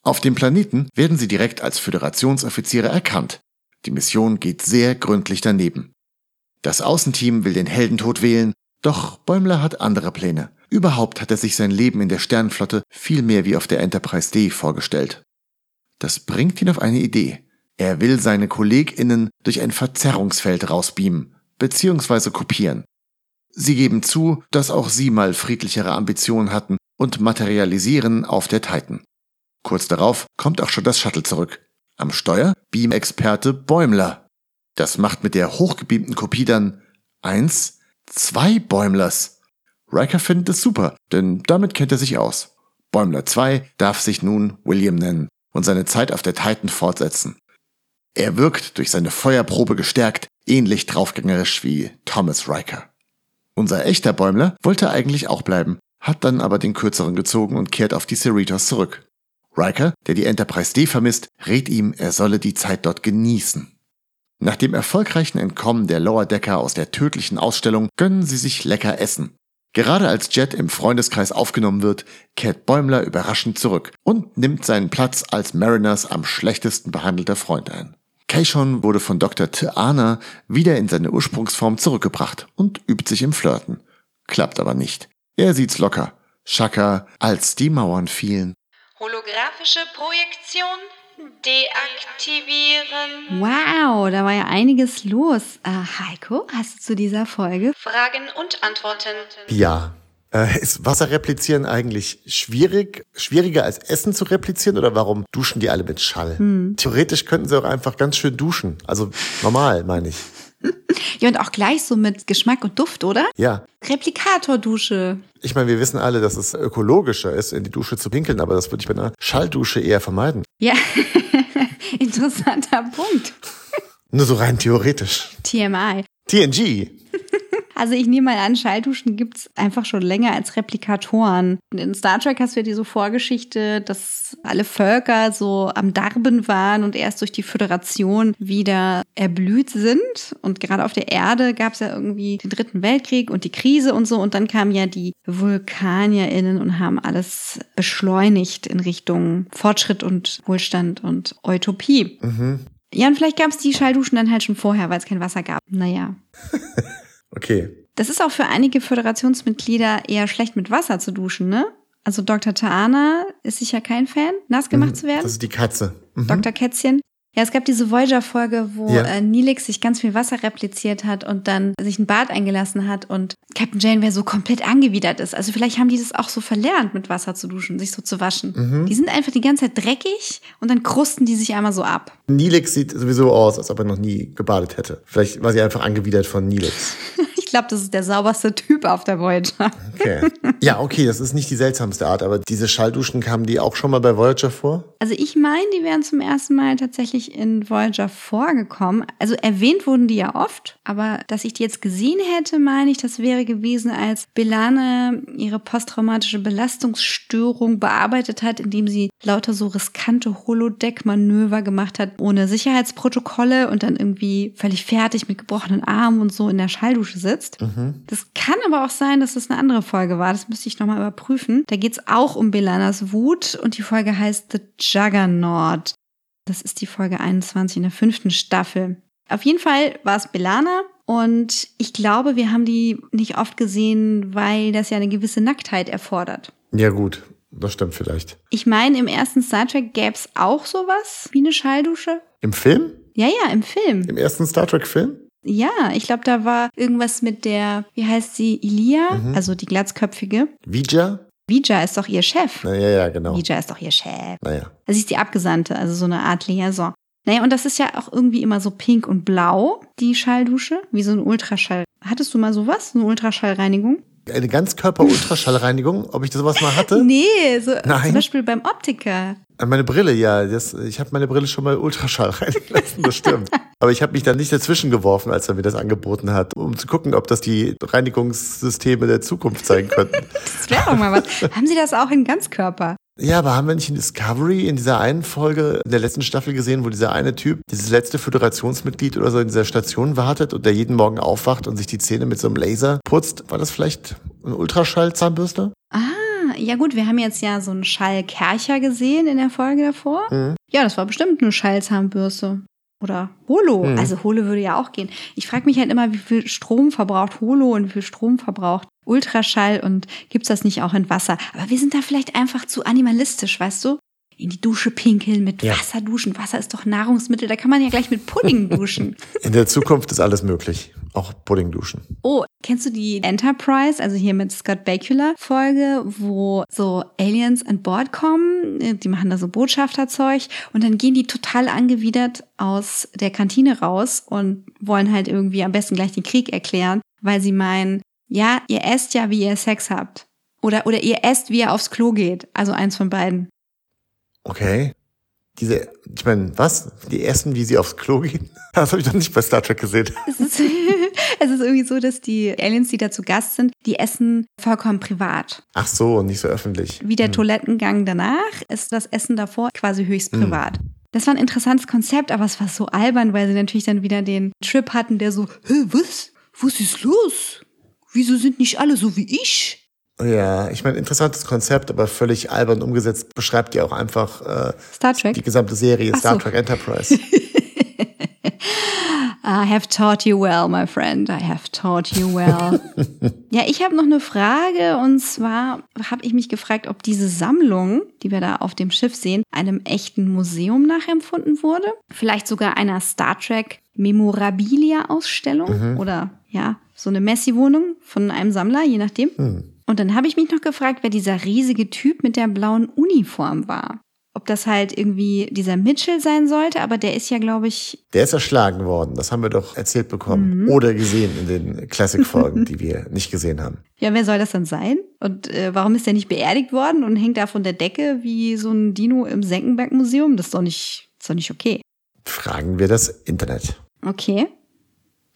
Auf dem Planeten werden sie direkt als Föderationsoffiziere erkannt. Die Mission geht sehr gründlich daneben. Das Außenteam will den Heldentod wählen, doch Bäumler hat andere Pläne. Überhaupt hat er sich sein Leben in der Sternenflotte viel mehr wie auf der Enterprise D vorgestellt. Das bringt ihn auf eine Idee. Er will seine KollegInnen durch ein Verzerrungsfeld rausbeamen, beziehungsweise kopieren. Sie geben zu, dass auch sie mal friedlichere Ambitionen hatten und materialisieren auf der Titan. Kurz darauf kommt auch schon das Shuttle zurück. Am Steuer Beam-Experte Bäumler. Das macht mit der hochgebeamten Kopie dann eins, zwei Bäumlers. Riker findet es super, denn damit kennt er sich aus. Bäumler 2 darf sich nun William nennen und seine Zeit auf der Titan fortsetzen. Er wirkt durch seine Feuerprobe gestärkt, ähnlich draufgängerisch wie Thomas Riker. Unser echter Bäumler wollte eigentlich auch bleiben, hat dann aber den kürzeren gezogen und kehrt auf die Cerritos zurück. Riker, der die Enterprise D vermisst, rät ihm, er solle die Zeit dort genießen. Nach dem erfolgreichen Entkommen der Lower Decker aus der tödlichen Ausstellung gönnen sie sich lecker Essen. Gerade als Jet im Freundeskreis aufgenommen wird, kehrt Bäumler überraschend zurück und nimmt seinen Platz als Mariners am schlechtesten behandelter Freund ein. Keishon wurde von Dr. T'Ana wieder in seine Ursprungsform zurückgebracht und übt sich im Flirten. Klappt aber nicht. Er sieht's locker. Shaka, als die Mauern fielen. Holographische Projektion deaktivieren. Wow, da war ja einiges los. Äh, Heiko, hast du zu dieser Folge? Fragen und Antworten. Ja. Äh, ist Wasser replizieren eigentlich schwierig? Schwieriger als Essen zu replizieren oder warum duschen die alle mit Schall? Theoretisch könnten sie auch einfach ganz schön duschen. Also normal, meine ich. Ja, und auch gleich so mit Geschmack und Duft, oder? Ja. Replikatordusche. Ich meine, wir wissen alle, dass es ökologischer ist, in die Dusche zu pinkeln, aber das würde ich bei einer Schalldusche eher vermeiden. Ja, interessanter Punkt. Nur so rein theoretisch. TMI. TNG. Also ich nehme mal an, Schallduschen gibt's einfach schon länger als Replikatoren. Und in Star Trek hast du ja diese Vorgeschichte, dass alle Völker so am Darben waren und erst durch die Föderation wieder erblüht sind. Und gerade auf der Erde gab's ja irgendwie den Dritten Weltkrieg und die Krise und so. Und dann kamen ja die VulkanierInnen und haben alles beschleunigt in Richtung Fortschritt und Wohlstand und Utopie. Ja, und vielleicht gab's die Schallduschen dann halt schon vorher, weil es kein Wasser gab. Naja. Okay. Das ist auch für einige Föderationsmitglieder eher schlecht mit Wasser zu duschen, ne? Also Dr. Taana ist sicher kein Fan, nass gemacht zu werden. Das ist die Katze. Mhm. Dr. Kätzchen. Ja, es gab diese Voyager-Folge, wo Ja. äh, Neelix sich ganz viel Wasser repliziert hat und dann sich ein Bad eingelassen hat und Captain Janeway so komplett angewidert ist. Also vielleicht haben die das auch so verlernt, mit Wasser zu duschen, sich so zu waschen. Mhm. Die sind einfach die ganze Zeit dreckig und dann krusten die sich einmal so ab. Nilix sieht sowieso aus, als ob er noch nie gebadet hätte. Vielleicht war sie einfach angewidert von Nilix. Ich glaube, das ist der sauberste Typ auf der Voyager. Okay. ja, okay, das ist nicht die seltsamste Art, aber diese Schallduschen kamen die auch schon mal bei Voyager vor? Also ich meine, die wären zum ersten Mal tatsächlich in Voyager vorgekommen. Also erwähnt wurden die ja oft, aber dass ich die jetzt gesehen hätte, meine ich, das wäre gewesen, als Belane ihre posttraumatische Belastungsstörung bearbeitet hat, indem sie lauter so riskante Holodeck-Manöver gemacht hat, ohne Sicherheitsprotokolle und dann irgendwie völlig fertig mit gebrochenen Armen und so in der Schalldusche sitzt. Das kann aber auch sein, dass das eine andere Folge war. Das müsste ich nochmal überprüfen. Da geht's auch um Belanas Wut und die Folge heißt The Juggernaut. Das ist die Folge 21 in der fünften Staffel. Auf jeden Fall war es Belana und ich glaube, wir haben die nicht oft gesehen, weil das ja eine gewisse Nacktheit erfordert. Ja, gut. Das stimmt vielleicht. Ich meine, im ersten Star Trek gäb's auch sowas wie eine Schalldusche. Im Film? Ja, ja, im Film. Im ersten Star Trek-Film? Ja, ich glaube, da war irgendwas mit der, wie heißt sie, Ilia, Mhm. also die glatzköpfige. Vija? Vija ist doch ihr Chef. Na, ja, ja, genau. Vija ist doch ihr Chef. Naja. Also sie ist die Abgesandte, also so eine Art Liaison. Naja, und das ist ja auch irgendwie immer so pink und blau, die Schalldusche, wie so ein Ultraschall. Hattest du mal sowas, eine Ultraschallreinigung? Eine Ganzkörper-Ultraschallreinigung, ob ich das sowas mal hatte? Nee, so Nein. zum Beispiel beim Optiker. An meine Brille, ja. Das, ich habe meine Brille schon mal Ultraschall reinigen lassen, das stimmt. Aber ich habe mich dann nicht dazwischen geworfen, als er mir das angeboten hat, um zu gucken, ob das die Reinigungssysteme der Zukunft sein könnten. Das wäre doch mal was. Haben Sie das auch in Ganzkörper? Ja, aber haben wir nicht in Discovery in dieser einen Folge in der letzten Staffel gesehen, wo dieser eine Typ, dieses letzte Föderationsmitglied oder so in dieser Station wartet und der jeden Morgen aufwacht und sich die Zähne mit so einem Laser putzt? War das vielleicht eine Ultraschallzahnbürste? Ah, ja gut, wir haben jetzt ja so einen Schallkercher gesehen in der Folge davor. Mhm. Ja, das war bestimmt eine Schallzahnbürste. Oder Holo. Mhm. Also Holo würde ja auch gehen. Ich frage mich halt immer, wie viel Strom verbraucht Holo und wie viel Strom verbraucht Ultraschall und gibt's das nicht auch in Wasser? Aber wir sind da vielleicht einfach zu animalistisch, weißt du? In die Dusche pinkeln, mit Ja. Wasser duschen. Wasser ist doch Nahrungsmittel, da kann man ja gleich mit Pudding duschen. In der Zukunft ist alles möglich. Auch Pudding duschen. Oh, Kennst du die Enterprise, also hier mit Scott Bakula Folge, wo so Aliens an Bord kommen, die machen da so Botschafterzeug und dann gehen die total angewidert aus der Kantine raus und wollen halt irgendwie am besten gleich den Krieg erklären, weil sie meinen, ja, ihr esst ja, wie ihr Sex habt. Oder, oder ihr esst, wie ihr aufs Klo geht. Also eins von beiden. Okay. Diese, ich meine, was? Die essen, wie sie aufs Klo gehen? Das habe ich noch nicht bei Star Trek gesehen. Es ist, es ist irgendwie so, dass die Aliens, die da zu Gast sind, die essen vollkommen privat. Ach so, und nicht so öffentlich. Wie der Toilettengang danach ist das Essen davor quasi höchst privat. Das war ein interessantes Konzept, aber es war so albern, weil sie natürlich dann wieder den Trip hatten, der so, Hä, was? Was ist los? Wieso sind nicht alle so wie ich? Ja, ich meine, interessantes Konzept, aber völlig albern umgesetzt, beschreibt ja auch einfach äh, Star Trek. die gesamte Serie Ach Star so. Trek Enterprise. I have taught you well, my friend. I have taught you well. ja, ich habe noch eine Frage und zwar habe ich mich gefragt, ob diese Sammlung, die wir da auf dem Schiff sehen, einem echten Museum nachempfunden wurde. Vielleicht sogar einer Star Trek Memorabilia-Ausstellung oder ja, so eine Messi-Wohnung von einem Sammler, je nachdem. Und dann habe ich mich noch gefragt, wer dieser riesige Typ mit der blauen Uniform war. Ob das halt irgendwie dieser Mitchell sein sollte, aber der ist ja, glaube ich, Der ist erschlagen worden, das haben wir doch erzählt Mhm. bekommen. Oder gesehen in den Classic-Folgen, die wir nicht gesehen haben. Ja, wer soll das dann sein? Und äh, warum ist der nicht beerdigt worden und hängt da von der Decke wie so ein Dino im Senckenberg-Museum? Das ist doch nicht, ist doch nicht okay. Fragen wir das Internet. Okay.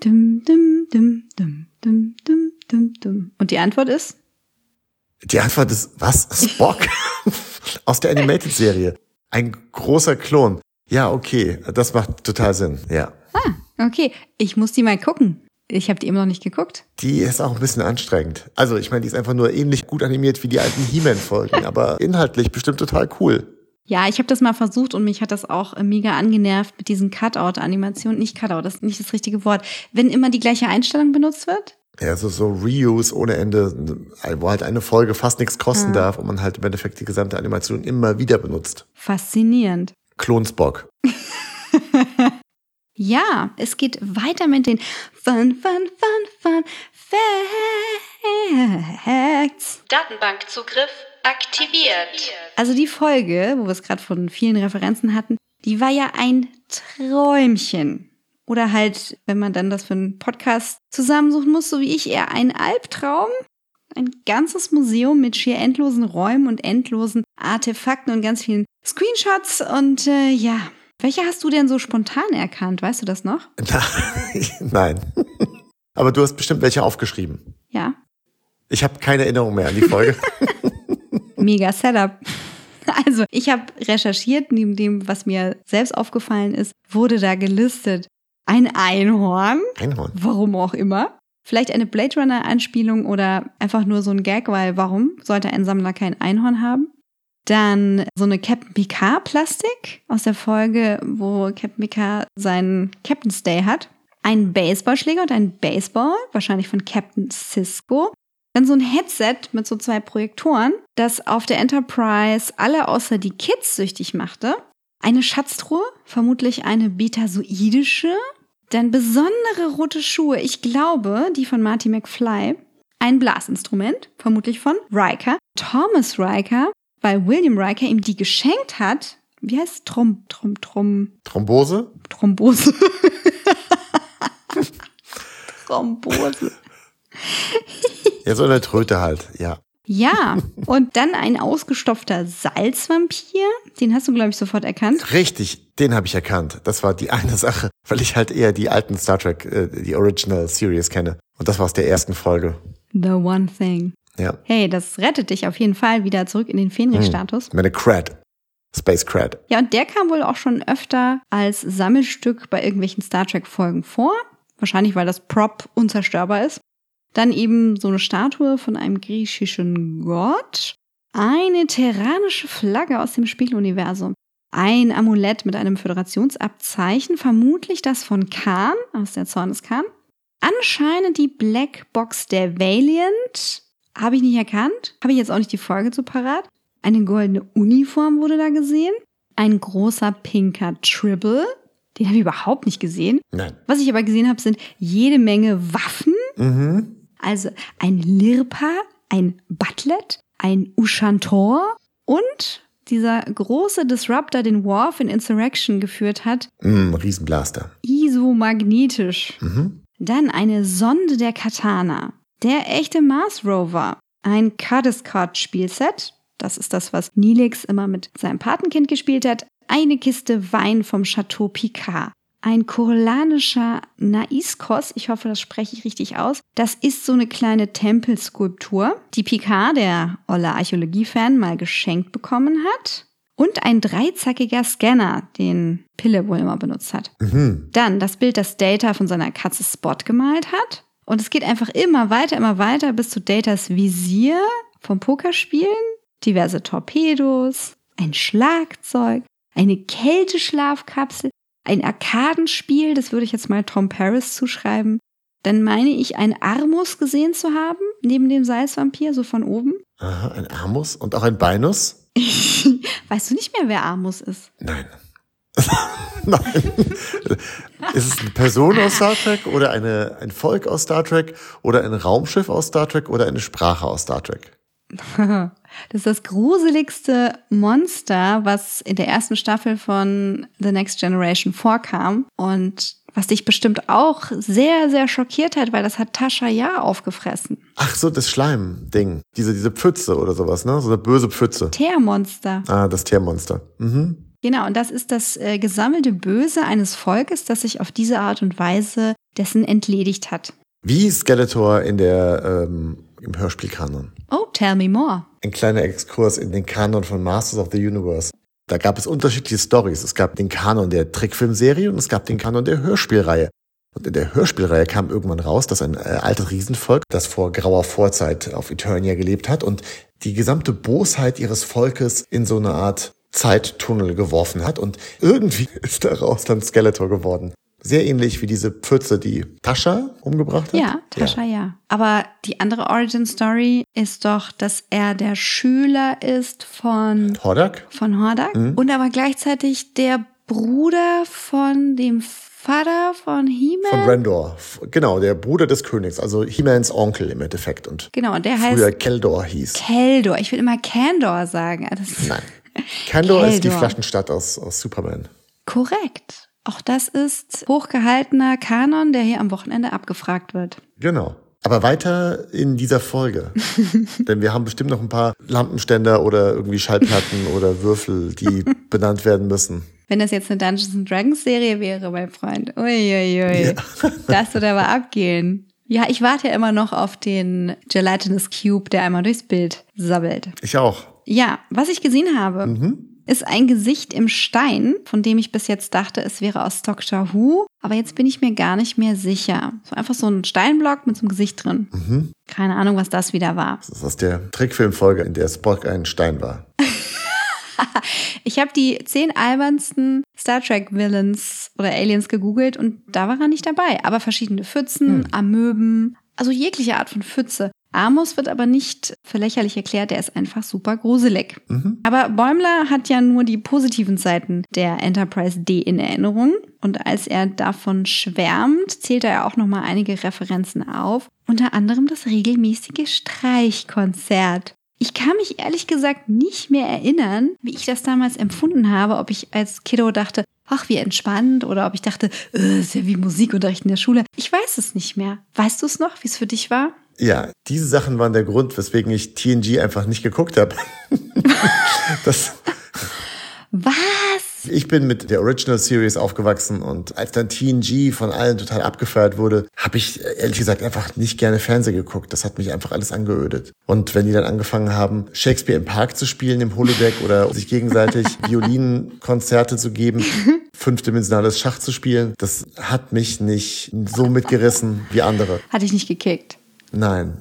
Dum, dum, dum, dum, dum, dum, dum, dum. Und die Antwort ist? Die Antwort ist, was? Spock? Aus der Animated-Serie. Ein großer Klon. Ja, okay, das macht total Sinn, ja. Okay, ich muss die mal gucken. Ich habe die immer noch nicht geguckt. Die ist auch ein bisschen anstrengend. Also, ich meine, die ist einfach nur ähnlich gut animiert wie die alten He-Man-Folgen, aber inhaltlich bestimmt total cool. Ja, ich habe das mal versucht und mich hat das auch mega genervt mit diesen Cutout-Animationen. Nicht Cutout, das ist nicht das richtige Wort. Wenn immer die gleiche Einstellung benutzt wird. Ja, so, so Reuse ohne Ende, wo halt eine Folge fast nichts kosten darf und man halt im Endeffekt die gesamte Animation immer wieder benutzt. Faszinierend. Klonsbock. Ja, es geht weiter mit den Fun, Fun, Fun, Fun Facts. Datenbankzugriff aktiviert. Also die Folge, wo wir es gerade von vielen Referenzen hatten, die war ja ein Träumchen. Oder halt, wenn man dann das für einen Podcast zusammensuchen muss, so wie ich, eher ein Albtraum. Ein ganzes Museum mit schier endlosen Räumen und endlosen Artefakten und ganz vielen Screenshots. Und äh, ja, welche hast du denn so spontan erkannt? Weißt du das noch? Nein. Aber du hast bestimmt welche aufgeschrieben. Ja. Ich habe keine Erinnerung mehr an die Folge. Mega Setup. Also, ich habe recherchiert, neben dem, was mir selbst aufgefallen ist, wurde da gelistet ein Einhorn, Einhorn. warum auch immer. Vielleicht eine Blade Runner-Anspielung oder einfach nur so ein Gag, weil warum sollte ein Sammler kein Einhorn haben? Dann so eine Captain Picard-Plastik aus der Folge, wo Captain Picard seinen Captain's Day hat. Ein Baseballschläger und ein Baseball, wahrscheinlich von Captain Cisco. Dann so ein Headset mit so zwei Projektoren, das auf der Enterprise alle außer die Kids süchtig machte. Eine Schatztruhe, vermutlich eine betasoidische. Dann besondere rote Schuhe, ich glaube, die von Marty McFly. Ein Blasinstrument, vermutlich von Riker. Thomas Riker, weil William Riker ihm die geschenkt hat. Wie heißt es? Trom, Trom, Trom, Thrombose? Thrombose. Thrombose. Ja, so eine Tröte halt, ja. Ja, und dann ein ausgestopfter Salzvampir. Den hast du, glaube ich, sofort erkannt. Richtig, den habe ich erkannt. Das war die eine Sache, weil ich halt eher die alten Star Trek, äh, die Original Series kenne. Und das war aus der ersten Folge. The One Thing. Ja. Hey, das rettet dich auf jeden Fall wieder zurück in den Fenris-Status. Meine Crad. Space Crad. Ja, und der kam wohl auch schon öfter als Sammelstück bei irgendwelchen Star Trek-Folgen vor. Wahrscheinlich, weil das Prop unzerstörbar ist. Dann eben so eine Statue von einem griechischen Gott. Eine terranische Flagge aus dem Spieluniversum. Ein Amulett mit einem Föderationsabzeichen, vermutlich das von Khan aus der Zorn des Khan. Anscheinend die Black Box der Valiant. Habe ich nicht erkannt. Habe ich jetzt auch nicht die Folge zu parat. Eine goldene Uniform wurde da gesehen. Ein großer pinker Tribble. Den habe ich überhaupt nicht gesehen. Nein. Was ich aber gesehen habe, sind jede Menge Waffen. Mhm. Also ein Lirpa, ein Butlet, ein Ushantor und dieser große Disruptor, den Worf in Insurrection geführt hat, Mm, Riesenblaster. isomagnetisch. Mhm. Dann eine Sonde der Katana, der echte Mars Rover, ein Cardiscard-Spielset, das ist das, was Nilix immer mit seinem Patenkind gespielt hat, eine Kiste Wein vom Chateau Picard, ein korolanischer Naiskos, ich hoffe, das spreche ich richtig aus. Das ist so eine kleine Tempelskulptur, die Picard, der olle Archäologie-Fan, mal geschenkt bekommen hat. Und ein dreizackiger Scanner, den Pille wohl immer benutzt hat. Mhm. Dann das Bild, das Data von seiner Katze Spot gemalt hat. Und es geht einfach immer weiter, immer weiter bis zu Datas Visier vom Pokerspielen, diverse Torpedos, ein Schlagzeug, eine Kälteschlafkapsel, ein Arkadenspiel, das würde ich jetzt mal Tom Paris zuschreiben. Dann meine ich, ein Armus gesehen zu haben, neben dem Salzvampir, so von oben. Aha, ein Armus und auch ein Beinus? weißt du nicht mehr, wer Armus ist? Nein. Nein. Ist es eine Person aus Star Trek oder eine, ein Volk aus Star Trek oder ein Raumschiff aus Star Trek oder eine Sprache aus Star Trek? Das ist das gruseligste Monster, was in der ersten Staffel von The Next Generation vorkam und was dich bestimmt auch sehr, sehr schockiert hat, weil das hat Tascha ja aufgefressen. Ach so, das Schleim-Ding. Diese, diese Pfütze oder sowas, ne? So eine böse Pfütze. Teermonster. Ah, das Tiermonster. Mhm. Genau, und das ist das äh, gesammelte Böse eines Volkes, das sich auf diese Art und Weise dessen entledigt hat. Wie Skeletor in der, ähm, im Hörspielkanon. Oh, tell me more. Ein kleiner Exkurs in den Kanon von Masters of the Universe. Da gab es unterschiedliche Stories. Es gab den Kanon der Trickfilmserie und es gab den Kanon der Hörspielreihe. Und in der Hörspielreihe kam irgendwann raus, dass ein äh, altes Riesenvolk, das vor grauer Vorzeit auf Eternia gelebt hat und die gesamte Bosheit ihres Volkes in so eine Art Zeittunnel geworfen hat. Und irgendwie ist daraus dann Skeletor geworden. Sehr ähnlich wie diese Pfütze, die Tascha umgebracht hat. Ja, Tascha ja. Aber die andere Origin Story ist doch, dass er der Schüler ist von, Hordak? von Hordak und aber gleichzeitig der Bruder von dem Vater von Von He-Man. Rendor. F- Genau, der Bruder des Königs, also He-Mans Onkel im Endeffekt und Genau, und der früher heißt Keldor hieß. Keldor. Ich will immer Candor sagen. Nein. Kandor ist die Keldor. Flaschenstadt aus, aus Superman. Korrekt. Auch das ist hochgehaltener Kanon, der hier am Wochenende abgefragt wird. Genau. Aber weiter in dieser Folge. Denn wir haben bestimmt noch ein paar Lampenständer oder irgendwie Schallplatten oder Würfel, die benannt werden müssen. Wenn das jetzt eine Dungeons and Dragons Serie wäre, mein Freund. Uiuiui. Das würde aber abgehen. Ja, ich warte ja immer noch auf den Gelatinous Cube, der einmal durchs Bild sabbelt. Ich auch. Ja, was ich gesehen habe, ist ein Gesicht im Stein, von dem ich bis jetzt dachte, es wäre aus Doctor Who. Aber jetzt bin ich mir gar nicht mehr sicher. So einfach so ein Steinblock mit so einem Gesicht drin. Keine Ahnung, was das wieder war. Das ist aus der Trickfilmfolge, in der Spock ein Stein war. Ich habe die zehn albernsten Star Trek Villains oder Aliens gegoogelt und da war er nicht dabei. Aber verschiedene Pfützen, Amöben, also jegliche Art von Pfütze. Amos wird aber nicht für lächerlich erklärt, der ist einfach super gruselig. Aber Bäumler hat ja nur die positiven Seiten der Enterprise D in Erinnerung. Und als er davon schwärmt, zählt er auch nochmal einige Referenzen auf. Unter anderem das regelmäßige Streichkonzert. Ich kann mich ehrlich gesagt nicht mehr erinnern, wie ich das damals empfunden habe, ob ich als Kiddo dachte, ach, wie entspannt, oder ob ich dachte, äh, ist ja wie Musikunterricht in der Schule. Ich weiß es nicht mehr. Weißt du es noch, wie es für dich war? Ja, diese Sachen waren der Grund, weswegen ich TNG einfach nicht geguckt habe. das, Was? ich bin mit der Original Series aufgewachsen und als dann TNG von allen total abgefeiert wurde, habe ich äh, ehrlich gesagt einfach nicht gerne Fernsehen geguckt. Das hat mich einfach alles angeödet. Und wenn die dann angefangen haben, Shakespeare im Park zu spielen im Holodeck oder sich gegenseitig Violinkonzerte zu geben, fünfdimensionales Schach zu spielen, das hat mich nicht so mitgerissen wie andere. Hatte ich nicht gekickt. Nein.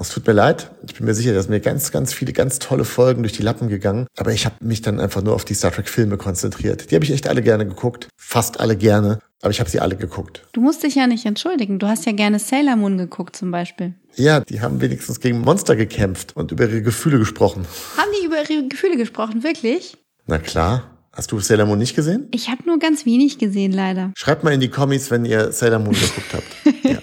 Es tut mir leid. Ich bin mir sicher, dass mir ganz, ganz viele ganz tolle Folgen durch die Lappen gegangen. Aber ich habe mich dann einfach nur auf die Star Trek Filme konzentriert. Die habe ich echt alle gerne geguckt. Fast alle gerne. Aber ich habe sie alle geguckt. Du musst dich ja nicht entschuldigen. Du hast ja gerne Sailor Moon geguckt zum Beispiel. Ja, die haben wenigstens gegen Monster gekämpft und über ihre Gefühle gesprochen. Haben die über ihre Gefühle gesprochen, wirklich? Na klar. Hast du Sailor Moon nicht gesehen? Ich habe nur ganz wenig gesehen, leider. Schreibt mal in die Kommis, wenn ihr Sailor Moon geguckt habt. Ja.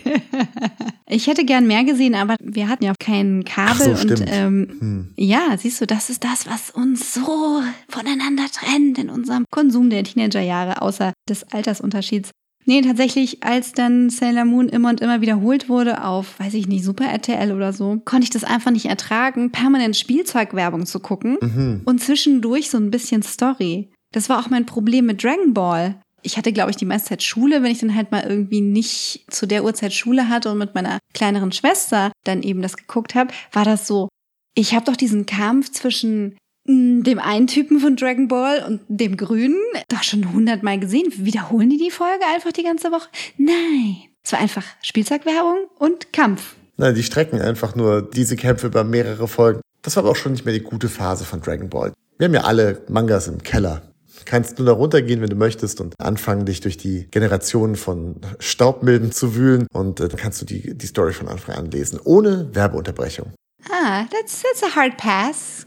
Ich hätte gern mehr gesehen, aber wir hatten ja kein Kabel so, und ähm, Hm. ja, siehst du, das ist das, was uns so voneinander trennt in unserem Konsum der Teenagerjahre, außer des Altersunterschieds. Nee, tatsächlich, als dann Sailor Moon immer und immer wiederholt wurde auf, weiß ich nicht, Super RTL oder so, konnte ich das einfach nicht ertragen, permanent Spielzeugwerbung zu gucken Mhm. und zwischendurch so ein bisschen Story. Das war auch mein Problem mit Dragon Ball. Ich hatte, glaube ich, die meiste Zeit Schule, wenn ich dann halt mal irgendwie nicht zu der Uhrzeit Schule hatte und mit meiner kleineren Schwester dann eben das geguckt habe, war das so, ich habe doch diesen Kampf zwischen mh, dem einen Typen von Dragon Ball und dem Grünen doch schon hundertmal gesehen. Wiederholen die die Folge einfach die ganze Woche? Nein. Es war einfach Spielzeugwerbung und Kampf. Nein, die strecken einfach nur diese Kämpfe über mehrere Folgen. Das war aber auch schon nicht mehr die gute Phase von Dragon Ball. Wir haben ja alle Mangas im Keller. Kannst nur da runtergehen, wenn du möchtest und anfangen, dich durch die Generationen von Staubmilben zu wühlen und äh, dann kannst du die, die Story von Anfang an lesen, ohne Werbeunterbrechung. Ah, that's, that's a hard pass.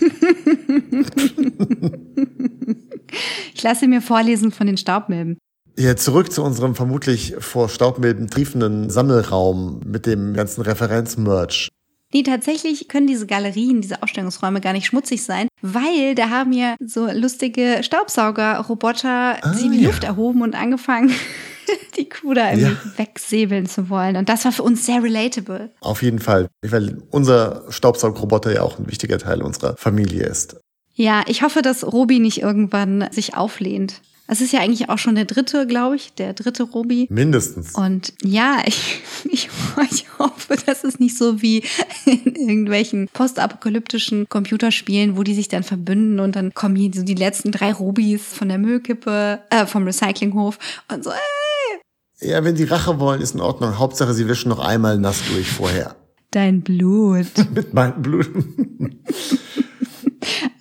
ich lasse mir vorlesen von den Staubmilben. Ja, zurück zu unserem vermutlich vor Staubmilben triefenden Sammelraum mit dem ganzen Referenzmerch. Nee, tatsächlich können diese Galerien, diese Ausstellungsräume gar nicht schmutzig sein, weil da haben ja so lustige Staubsaugerroboter Ah, sich in die ja. Luft erhoben und angefangen, die Kuh da irgendwie Ja. wegsäbeln zu wollen. Und das war für uns sehr relatable. Auf jeden Fall, weil unser Staubsaugroboter ja auch ein wichtiger Teil unserer Familie ist. Ja, ich hoffe, dass Robi nicht irgendwann sich auflehnt. Es ist ja eigentlich auch schon der dritte, glaube ich, der dritte Robi. Mindestens. Und ja, ich, ich, ich hoffe, das ist nicht so wie in irgendwelchen postapokalyptischen Computerspielen, wo die sich dann verbünden und dann kommen hier so die letzten drei Rubis von der Müllkippe, äh, vom Recyclinghof und so, äh, Ja, wenn die Rache wollen, ist in Ordnung. Hauptsache, sie wischen noch einmal nass durch vorher. dein Blut. Mit meinem Blut.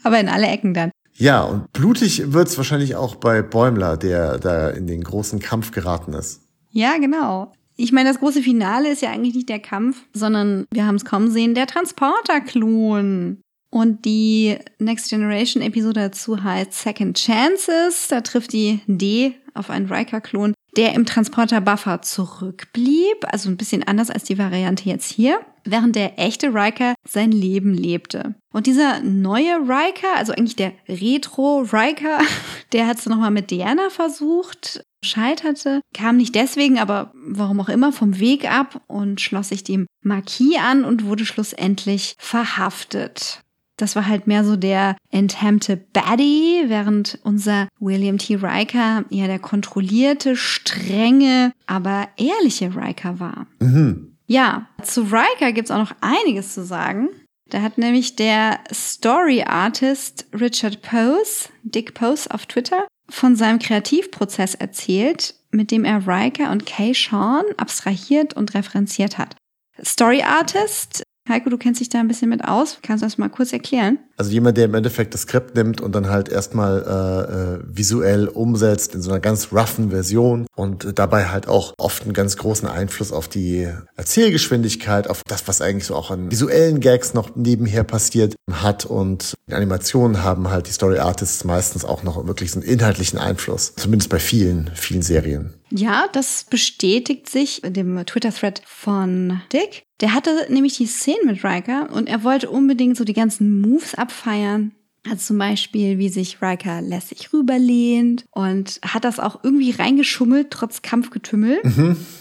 Aber in alle Ecken dann. Ja, und blutig wird's wahrscheinlich auch bei Bäumler, der da in den großen Kampf geraten ist. Ja, genau. Ich meine, das große Finale ist ja eigentlich nicht der Kampf, sondern wir haben es kommen sehen, der Transporter-Klon. Und die Next Generation Episode dazu heißt Second Chances. Da trifft die D auf einen Riker-Klon, der im Transporter-Buffer zurückblieb. Also ein bisschen anders als die Variante jetzt hier. Während der echte Riker sein Leben lebte. Und dieser neue Riker, also eigentlich der Retro-Riker, der hat es nochmal mit Diana versucht, scheiterte, kam nicht deswegen, aber warum auch immer, vom Weg ab und schloss sich dem Marquis an und wurde schlussendlich verhaftet. Das war halt mehr so der enthemmte Baddie, während unser William T. Riker ja der kontrollierte, strenge, aber ehrliche Riker war. Mhm. Ja, zu Riker gibt's auch noch einiges zu sagen. Da hat nämlich der Story Artist Richard Pose, Dick Pose auf Twitter, von seinem Kreativprozess erzählt, mit dem er Riker und Kay Sean abstrahiert und referenziert hat. Story Artist, Heiko, du kennst dich da ein bisschen mit aus. Kannst du das mal kurz erklären? Also jemand, der im Endeffekt das Skript nimmt und dann halt erstmal äh, äh, visuell umsetzt in so einer ganz roughen Version und dabei halt auch oft einen ganz großen Einfluss auf die Erzählgeschwindigkeit, auf das, was eigentlich so auch an visuellen Gags noch nebenher passiert hat und in Animationen haben halt die Story Artists meistens auch noch wirklich so einen inhaltlichen Einfluss. Zumindest bei vielen, vielen Serien. Ja, das bestätigt sich in dem Twitter-Thread von Dick. Der hatte nämlich die Szene mit Riker und er wollte unbedingt so die ganzen Moves abfeiern. Also zum Beispiel, wie sich Riker lässig rüberlehnt und hat das auch irgendwie reingeschummelt, trotz Kampfgetümmel.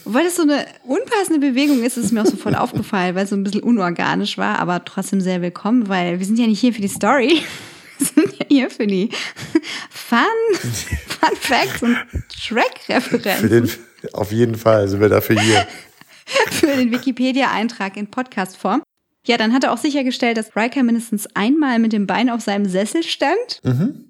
Weil das so eine unpassende Bewegung ist, ist mir auch sofort aufgefallen, weil es so ein bisschen unorganisch war, aber trotzdem sehr willkommen, weil wir sind ja nicht hier für die Story. Wir sind ja hier für die Fun, Fun Facts und Track-Referenzen. Auf jeden Fall sind wir dafür hier. für den Wikipedia-Eintrag in Podcast-Form. Ja, dann hat er auch sichergestellt, dass Riker mindestens einmal mit dem Bein auf seinem Sessel stand.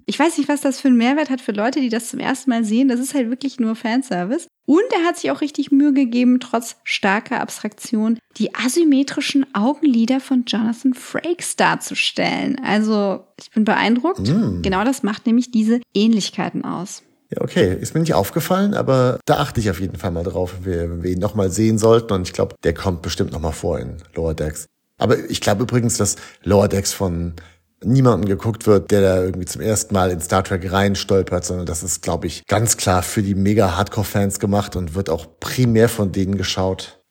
Ich weiß nicht, was das für einen Mehrwert hat für Leute, die das zum ersten Mal sehen. Das ist halt wirklich nur Fanservice. Und er hat sich auch richtig Mühe gegeben, trotz starker Abstraktion, die asymmetrischen Augenlider von Jonathan Frakes darzustellen. Also, ich bin beeindruckt. Genau das macht nämlich diese Ähnlichkeiten aus. Ja, okay. Ist mir nicht aufgefallen, aber da achte ich auf jeden Fall mal drauf, wenn wir, wenn wir ihn nochmal sehen sollten. Und ich glaube, der kommt bestimmt nochmal vor in Lower Decks. Aber ich glaube übrigens, dass Lower Decks von niemandem geguckt wird, der da irgendwie zum ersten Mal in Star Trek reinstolpert, sondern das ist, glaube ich, ganz klar für die mega Hardcore-Fans gemacht und wird auch primär von denen geschaut.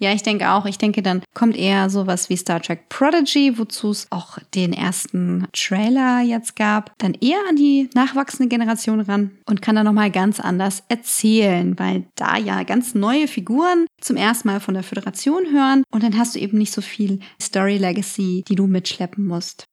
Ja, ich denke auch. Ich denke, dann kommt eher sowas wie Star Trek Prodigy, wozu es auch den ersten Trailer jetzt gab, dann eher an die nachwachsende Generation ran und kann dann nochmal ganz anders erzählen, weil da ja ganz neue Figuren zum ersten Mal von der Föderation hören und dann hast du eben nicht so viel Story Legacy, die du mitschleppen musst.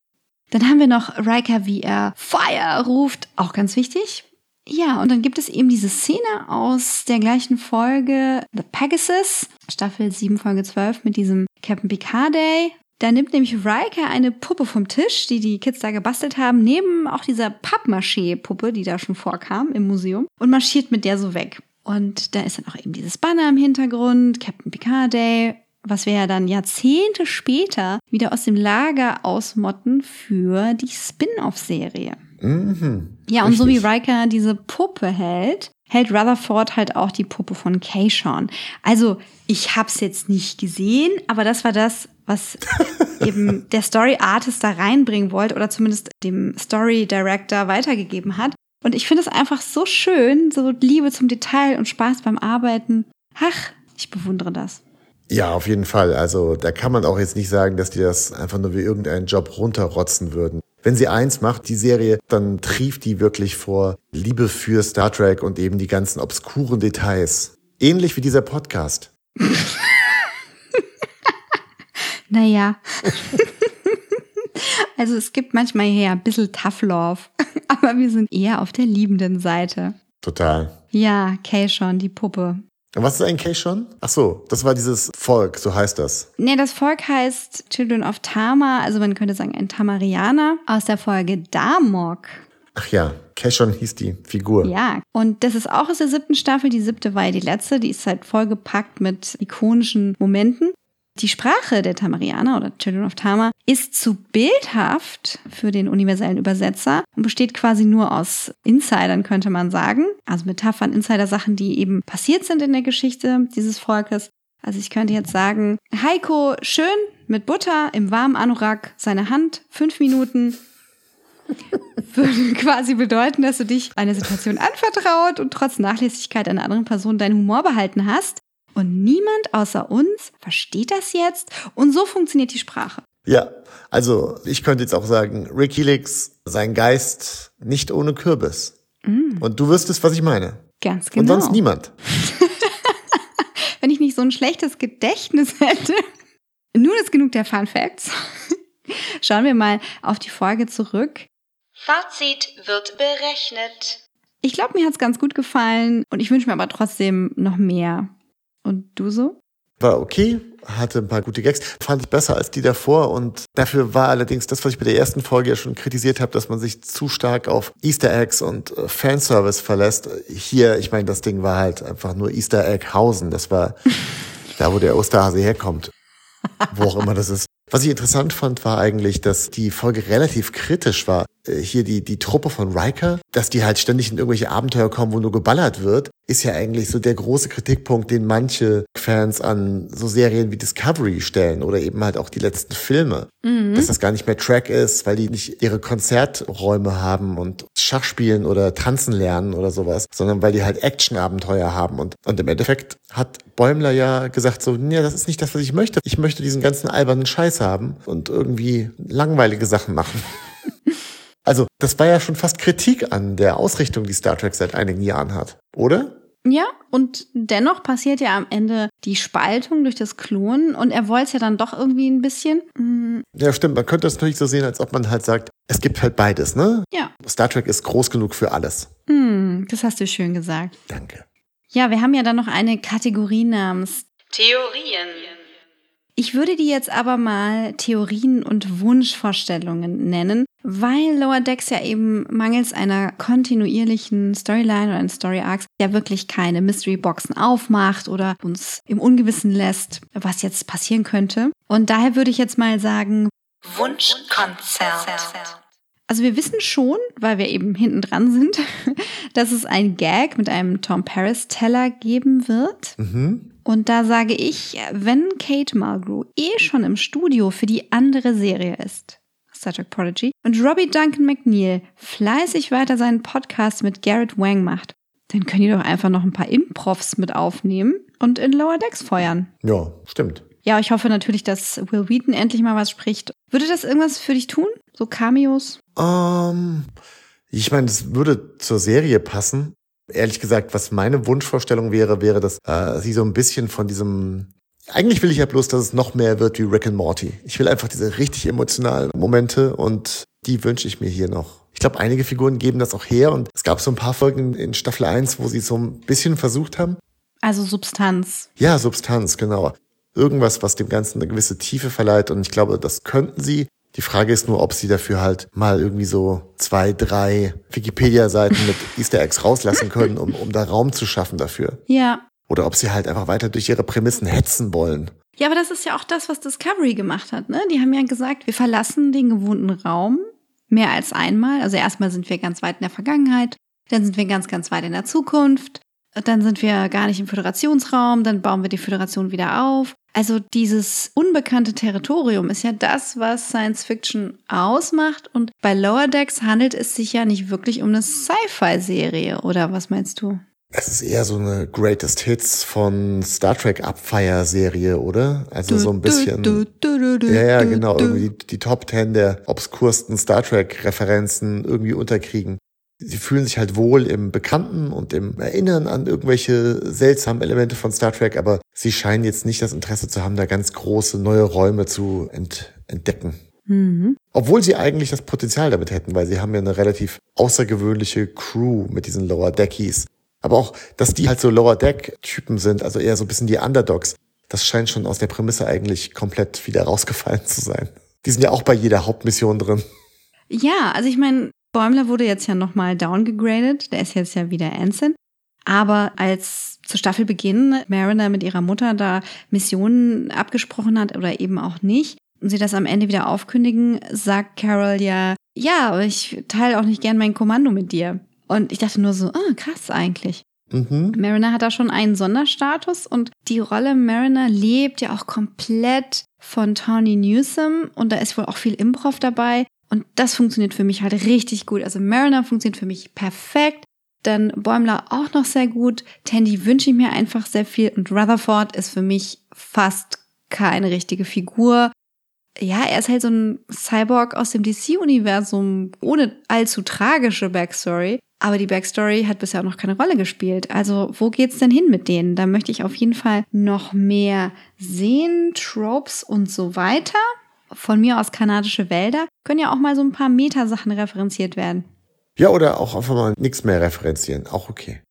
Dann haben wir noch Riker, wie er Fire ruft, auch ganz wichtig. Ja, und dann gibt es eben diese Szene aus der gleichen Folge The Pegasus, Staffel 7, Folge 12 mit diesem Captain Picard Day. Da nimmt nämlich Riker eine Puppe vom Tisch, die die Kids da gebastelt haben, neben auch dieser Pappmaché-Puppe, die da schon vorkam im Museum, und marschiert mit der so weg. Und da ist dann auch eben dieses Banner im Hintergrund, Captain Picard Day, was wir ja dann Jahrzehnte später wieder aus dem Lager ausmotten für die Spin-off-Serie. Mhm. Ja, und Richtig. so wie Riker diese Puppe hält, hält Rutherford halt auch die Puppe von Kayshawn. Also, ich hab's jetzt nicht gesehen, aber das war das, was eben der Story Artist da reinbringen wollte oder zumindest dem Story Director weitergegeben hat. Und ich finde es einfach so schön, so Liebe zum Detail und Spaß beim Arbeiten. Ach, ich bewundere das. Ja, auf jeden Fall. Also da kann man auch jetzt nicht sagen, dass die das einfach nur wie irgendeinen Job runterrotzen würden. Wenn sie eins macht, die Serie, dann trieft die wirklich vor Liebe für Star Trek und eben die ganzen obskuren Details. Ähnlich wie dieser Podcast. Naja. also es gibt manchmal hier ein bisschen Tough Love, aber wir sind eher auf der liebenden Seite. Total. Ja, Kayshawn, die Puppe. Was ist eigentlich schon? Ach so, das war dieses Volk, so heißt das. Nee, das Volk heißt Children of Tama, also man könnte sagen ein Tamarianer aus der Folge Damok. Ach ja, Keshon hieß die Figur. Ja, und das ist auch aus der siebten Staffel. Die siebte war ja die letzte. Die ist halt vollgepackt mit ikonischen Momenten. Die Sprache der Tamarianer oder Children of Tama ist zu bildhaft für den universellen Übersetzer und besteht quasi nur aus Insidern, könnte man sagen. Also Metaphern, Insider-Sachen, die eben passiert sind in der Geschichte dieses Volkes. Also ich könnte jetzt sagen, Heiko schön mit Butter im warmen Anorak seine Hand, fünf Minuten, würde quasi bedeuten, dass du dich einer Situation anvertraut und trotz Nachlässigkeit einer anderen Person deinen Humor behalten hast. Und niemand außer uns versteht das jetzt. Und so funktioniert die Sprache. Ja, also ich könnte jetzt auch sagen, Rick Helix, sein Geist nicht ohne Kürbis. Und du wüsstest, was ich meine. Ganz genau. Und sonst niemand. Wenn ich nicht so ein schlechtes Gedächtnis hätte. Nun ist genug der Fun Facts. Schauen wir mal auf die Folge zurück. Fazit wird berechnet. Ich glaube, mir hat's ganz gut gefallen und ich wünsche mir aber trotzdem noch mehr. Und du so? War okay, hatte ein paar gute Gags, fand ich besser als die davor und dafür war allerdings das, was ich bei der ersten Folge ja schon kritisiert habe, dass man sich zu stark auf Easter Eggs und äh, Fanservice verlässt. Hier, ich meine, das Ding war halt einfach nur Easter Egg Hausen, das war da, wo der Osterhase herkommt, wo auch immer das ist. Was ich interessant fand, war eigentlich, dass die Folge relativ kritisch war. Äh, Hier die, die Truppe von Riker, dass die halt ständig in irgendwelche Abenteuer kommen, wo nur geballert wird, ist ja eigentlich so der große Kritikpunkt, den manche Fans an so Serien wie Discovery stellen oder eben halt auch die letzten Filme. Dass das gar nicht mehr Track ist, weil die nicht ihre Konzerträume haben und Schach spielen oder tanzen lernen oder sowas, sondern weil die halt Actionabenteuer haben. Und, und im Endeffekt hat Bäumler ja gesagt so, nee, das ist nicht das, was ich möchte. Ich möchte diesen ganzen albernen Scheiß haben und irgendwie langweilige Sachen machen. Also, das war ja schon fast Kritik an der Ausrichtung, die Star Trek seit einigen Jahren hat, oder? Ja, und dennoch passiert ja am Ende die Spaltung durch das Klonen und er wollte es ja dann doch irgendwie ein bisschen. Mm, Ja, stimmt. Man könnte das natürlich so sehen, als ob man halt sagt, es gibt halt beides, ne? ja, Star Trek ist groß genug für alles. hm, das hast du schön gesagt. Danke. Ja, wir haben ja dann noch eine Kategorie namens Theorien. Ich würde die jetzt aber mal Theorien und Wunschvorstellungen nennen, weil Lower Decks ja eben mangels einer kontinuierlichen Storyline oder eines Story Arcs ja wirklich keine Mystery Boxen aufmacht oder uns im Ungewissen lässt, was jetzt passieren könnte. Und daher würde ich jetzt mal sagen, Wunschkonzert. also wir wissen schon, weil wir eben hinten dran sind, dass es ein Gag mit einem Tom Paris Teller geben wird. Mhm. Und da sage ich, wenn Kate Mulgrew eh schon im Studio für die andere Serie ist, Star Trek Prodigy, und Robbie Duncan McNeil fleißig weiter seinen Podcast mit Garrett Wang macht, Dann können die doch einfach noch ein paar Improvs mit aufnehmen und in Lower Decks feuern. Ja, stimmt. Ja, ich hoffe natürlich, dass Will Wheaton endlich mal was spricht. Würde das irgendwas für dich tun? So Cameos? Ähm, ich meine, das würde zur Serie passen. Ehrlich gesagt, was meine Wunschvorstellung wäre, wäre, dass äh, sie so ein bisschen von diesem. Eigentlich will ich ja bloß, dass es noch mehr wird wie Rick and Morty. Ich will einfach diese richtig emotionalen Momente und die wünsche ich mir hier noch. Ich glaube, einige Figuren geben das auch her und es gab so ein paar Folgen in Staffel 1, wo sie so ein bisschen versucht haben. Also Substanz. Ja, Substanz, genau. Irgendwas, was dem Ganzen eine gewisse Tiefe verleiht und ich glaube, das könnten sie. Die Frage ist nur, ob sie dafür halt mal irgendwie so zwei, drei Wikipedia-Seiten mit Easter Eggs rauslassen können, um, um da Raum zu schaffen dafür. Ja. Oder ob sie halt einfach weiter durch ihre Prämissen hetzen wollen. Ja, aber das ist ja auch das, was Discovery gemacht hat. Ne? Die haben ja gesagt, wir verlassen den gewohnten Raum mehr als einmal. Also erstmal sind wir ganz weit in der Vergangenheit, dann sind wir ganz, ganz weit in der Zukunft, dann sind wir gar nicht im Föderationsraum, dann bauen wir die Föderation wieder auf. Also dieses unbekannte Territorium ist ja das, was Science Fiction ausmacht. Und bei Lower Decks handelt es sich ja nicht wirklich um eine Sci-Fi-Serie, oder was meinst du? Es ist eher so eine Greatest Hits von Star Trek Abfire-Serie, oder? Also so ein bisschen. Du, du, du, du, Ja, ja, du, genau. du. Irgendwie die, die Top Ten der obskursten Star Trek-Referenzen irgendwie unterkriegen. Sie fühlen sich halt wohl im Bekannten und im Erinnern an irgendwelche seltsamen Elemente von Star Trek, aber sie scheinen jetzt nicht das Interesse zu haben, da ganz große neue Räume zu ent entdecken. Mhm. Obwohl sie eigentlich das Potenzial damit hätten, weil sie haben ja eine relativ außergewöhnliche Crew mit diesen Lower Deckies. Aber auch, dass die halt so Lower Deck-Typen sind, also eher so ein bisschen die Underdogs, das scheint schon aus der Prämisse eigentlich komplett wieder rausgefallen zu sein. Die sind ja auch bei jeder Hauptmission drin. Ja, also ich meine, Bäumler wurde jetzt ja nochmal downgegradet. Der ist jetzt ja wieder Ensign. Aber als zu Staffelbeginn Mariner mit ihrer Mutter da Missionen abgesprochen hat oder eben auch nicht, und sie das am Ende wieder aufkündigen, sagt Carol ja, ja, aber ich teile auch nicht gern mein Kommando mit dir. Und ich dachte nur so, ah, krass eigentlich. Mhm. Mariner hat da schon einen Sonderstatus und die Rolle Mariner lebt ja auch komplett von Tawny Newsom und da ist wohl auch viel Improv dabei und das funktioniert für mich halt richtig gut. Also Mariner funktioniert für mich perfekt, dann Bäumler auch noch sehr gut, Tandy wünsche ich mir einfach sehr viel und Rutherford ist für mich fast keine richtige Figur. Ja, er ist halt so ein Cyborg aus dem DC-Universum ohne allzu tragische Backstory. Aber die Backstory hat bisher auch noch keine Rolle gespielt. Also wo geht's denn hin mit denen? Da möchte ich auf jeden Fall noch mehr sehen, Tropes und so weiter. Von mir aus kanadische Wälder können ja auch mal so ein paar Metasachen referenziert werden. Ja, oder auch einfach mal nichts mehr referenzieren. Auch okay.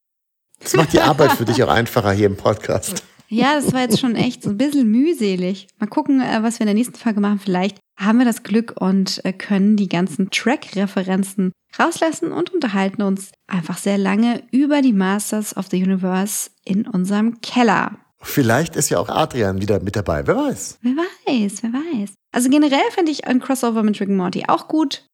Das macht die Arbeit für dich auch einfacher hier im Podcast. Ja, das war jetzt schon echt so ein bisschen mühselig. Mal gucken, äh, was wir in der nächsten Folge machen. Vielleicht haben wir das Glück und äh, können die ganzen Track-Referenzen rauslassen und unterhalten uns einfach sehr lange über die Masters of the Universe in unserem Keller. Vielleicht ist ja auch Adrian wieder mit dabei. Wer weiß. Wer weiß, wer weiß. Also generell finde ich ein Crossover mit Rick und Morty auch gut.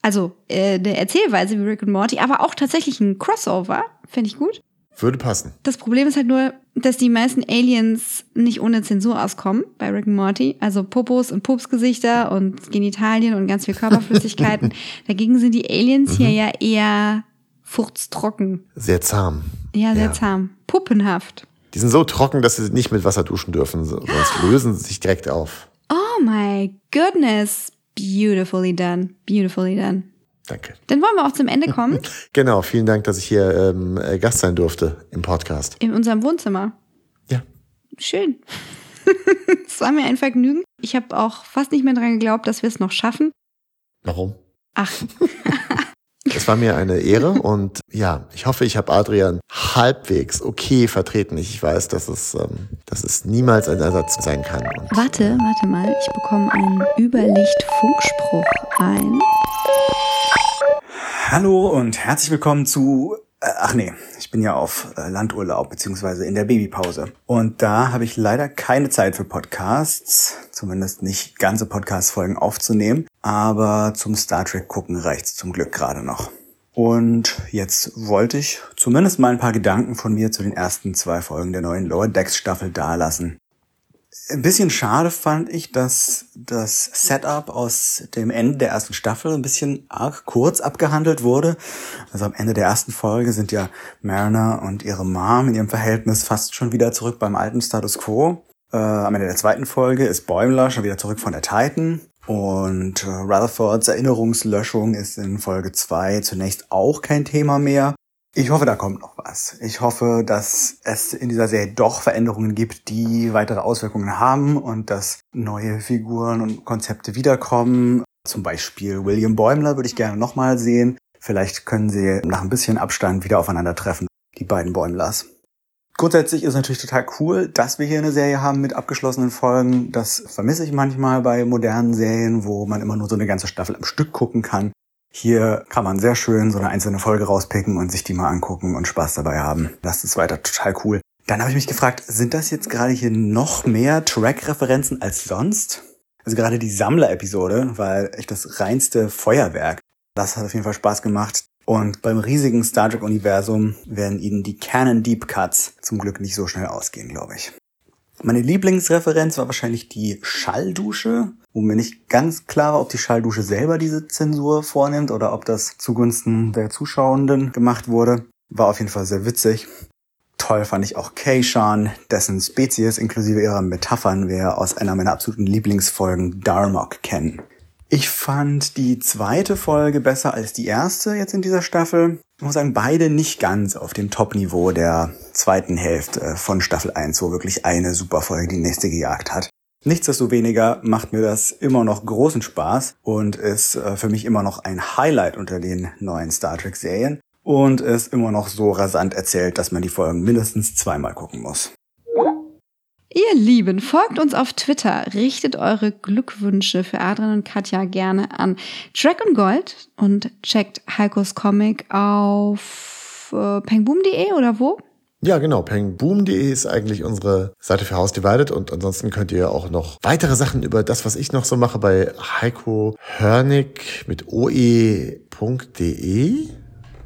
Also äh, eine Erzählweise wie Rick und Morty, aber auch tatsächlich ein Crossover finde ich gut. Würde passen. Das Problem ist halt nur, dass die meisten Aliens nicht ohne Zensur auskommen bei Rick and Morty. Also Popos und Pupsgesichter und Genitalien und ganz viel Körperflüssigkeiten. Dagegen sind die Aliens hier ja eher furztrocken. Sehr zahm. Ja, sehr Ja. zahm. Puppenhaft. Die sind so trocken, dass sie nicht mit Wasser duschen dürfen, so- sonst lösen sie sich direkt auf. Oh my goodness. Beautifully done. Beautifully done. Danke. Dann wollen wir auch zum Ende kommen. Genau, vielen Dank, dass ich hier ähm, äh, Gast sein durfte im Podcast. In unserem Wohnzimmer. Ja. Schön. Es war mir ein Vergnügen. Ich habe auch fast nicht mehr dran geglaubt, dass wir es noch schaffen. Warum? Ach, Es war mir eine Ehre und ja, ich hoffe, ich habe Adrian halbwegs okay vertreten. Ich weiß, dass es, ähm, dass es niemals ein Ersatz sein kann. Und warte, warte mal. Ich bekomme einen Überlicht-Funkspruch ein. Hallo und herzlich willkommen zu. Äh, ach nee, bin ja auf äh, Landurlaub beziehungsweise in der Babypause. Und da habe ich leider keine Zeit für Podcasts, zumindest nicht ganze Podcast-Folgen aufzunehmen. Aber zum Star Trek gucken reicht's zum Glück gerade noch. Und jetzt wollte ich zumindest mal ein paar Gedanken von mir zu den ersten zwei Folgen der neuen Lower Decks Staffel dalassen. Ein bisschen schade fand ich, dass das Setup aus dem Ende der ersten Staffel ein bisschen arg kurz abgehandelt wurde. Also am Ende der ersten Folge sind ja Mariner und ihre Mom in ihrem Verhältnis fast schon wieder zurück beim alten Status Quo. Äh, am Ende der zweiten Folge ist Bäumler schon wieder zurück von der Titan. Und äh, Rutherfords Erinnerungslöschung ist in Folge zwei zunächst auch kein Thema mehr. Ich hoffe, da kommt noch was. Ich hoffe, dass es in dieser Serie doch Veränderungen gibt, die weitere Auswirkungen haben und dass neue Figuren und Konzepte wiederkommen. Zum Beispiel William Bäumler würde ich gerne nochmal sehen. Vielleicht können sie nach ein bisschen Abstand wieder aufeinandertreffen, die beiden Bäumlers. Grundsätzlich ist natürlich total cool, dass wir hier eine Serie haben mit abgeschlossenen Folgen. Das vermisse ich manchmal bei modernen Serien, wo man immer nur so eine ganze Staffel am Stück gucken kann. Hier kann man sehr schön so eine einzelne Folge rauspicken und sich die mal angucken und Spaß dabei haben. Das ist weiter total cool. Dann habe ich mich gefragt, sind das jetzt gerade hier noch mehr Track-Referenzen als sonst? Also gerade die Sammler-Episode war echt das reinste Feuerwerk. Das hat auf jeden Fall Spaß gemacht. Und beim riesigen Star Trek-Universum werden ihnen die Canon Deep Cuts zum Glück nicht so schnell ausgehen, glaube ich. Meine Lieblingsreferenz war wahrscheinlich die Schalldusche, wo mir nicht ganz klar war, ob die Schalldusche selber diese Zensur vornimmt oder ob das zugunsten der Zuschauenden gemacht wurde. War auf jeden Fall sehr witzig. Toll fand ich auch Keishan, dessen Spezies inklusive ihrer Metaphern wir aus einer meiner absoluten Lieblingsfolgen Darmok kennen. Ich fand die zweite Folge besser als die erste jetzt in dieser Staffel. Ich muss sagen, beide nicht ganz auf dem Top-Niveau der zweiten Hälfte von Staffel 1, wo wirklich eine super Folge die nächste gejagt hat. Nichtsdestoweniger macht mir das immer noch großen Spaß und ist äh, für mich immer noch ein Highlight unter den neuen Star Trek Serien und ist immer noch so rasant erzählt, dass man die Folgen mindestens zweimal gucken muss. Ihr Lieben, folgt uns auf Twitter, richtet eure Glückwünsche für Adrian und Katja gerne an Track und Gold und checkt Heikos Comic auf äh, pengboom.de oder wo? Ja, genau. Pengboom.de ist eigentlich unsere Seite für House Divided und ansonsten könnt ihr auch noch weitere Sachen über das, was ich noch so mache, bei Heiko Hörnig mit oe.de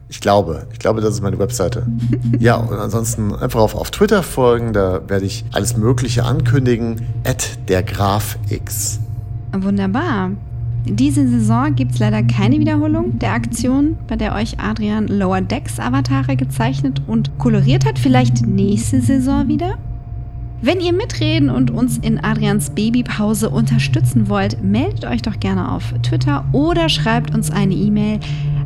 ich glaube, ich glaube, das ist meine Webseite. Ja, und ansonsten einfach auf, auf Twitter folgen, da werde ich alles Mögliche ankündigen. At der Graf X. Wunderbar. Diese Saison gibt es leider keine Wiederholung der Aktion, bei der euch Adrian Lower Decks Avatare gezeichnet und koloriert hat. Vielleicht nächste Saison wieder? Wenn ihr mitreden und uns in Adrians Babypause unterstützen wollt, meldet euch doch gerne auf Twitter oder schreibt uns eine E-Mail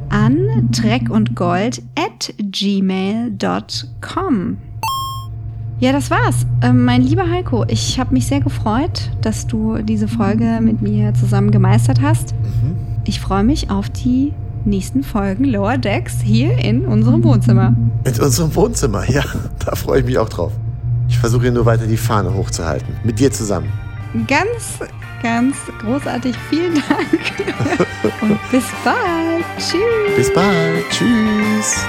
an treckundgold at gmail.com. Ja, das war's. Ähm, mein lieber Heiko, ich habe mich sehr gefreut, dass du diese Folge mit mir zusammen gemeistert hast. Mhm. Ich freue mich auf die nächsten Folgen Lower Decks hier in unserem Wohnzimmer. In unserem Wohnzimmer, ja, da freue ich mich auch drauf. Ich versuche hier nur weiter die Fahne hochzuhalten. Mit dir zusammen. Ganz ganz großartig. Vielen Dank und bis bald. Tschüss. Bis bald. Tschüss.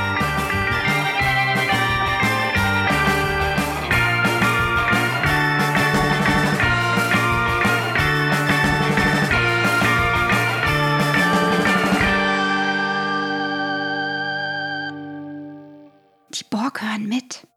Die Borg hören mit.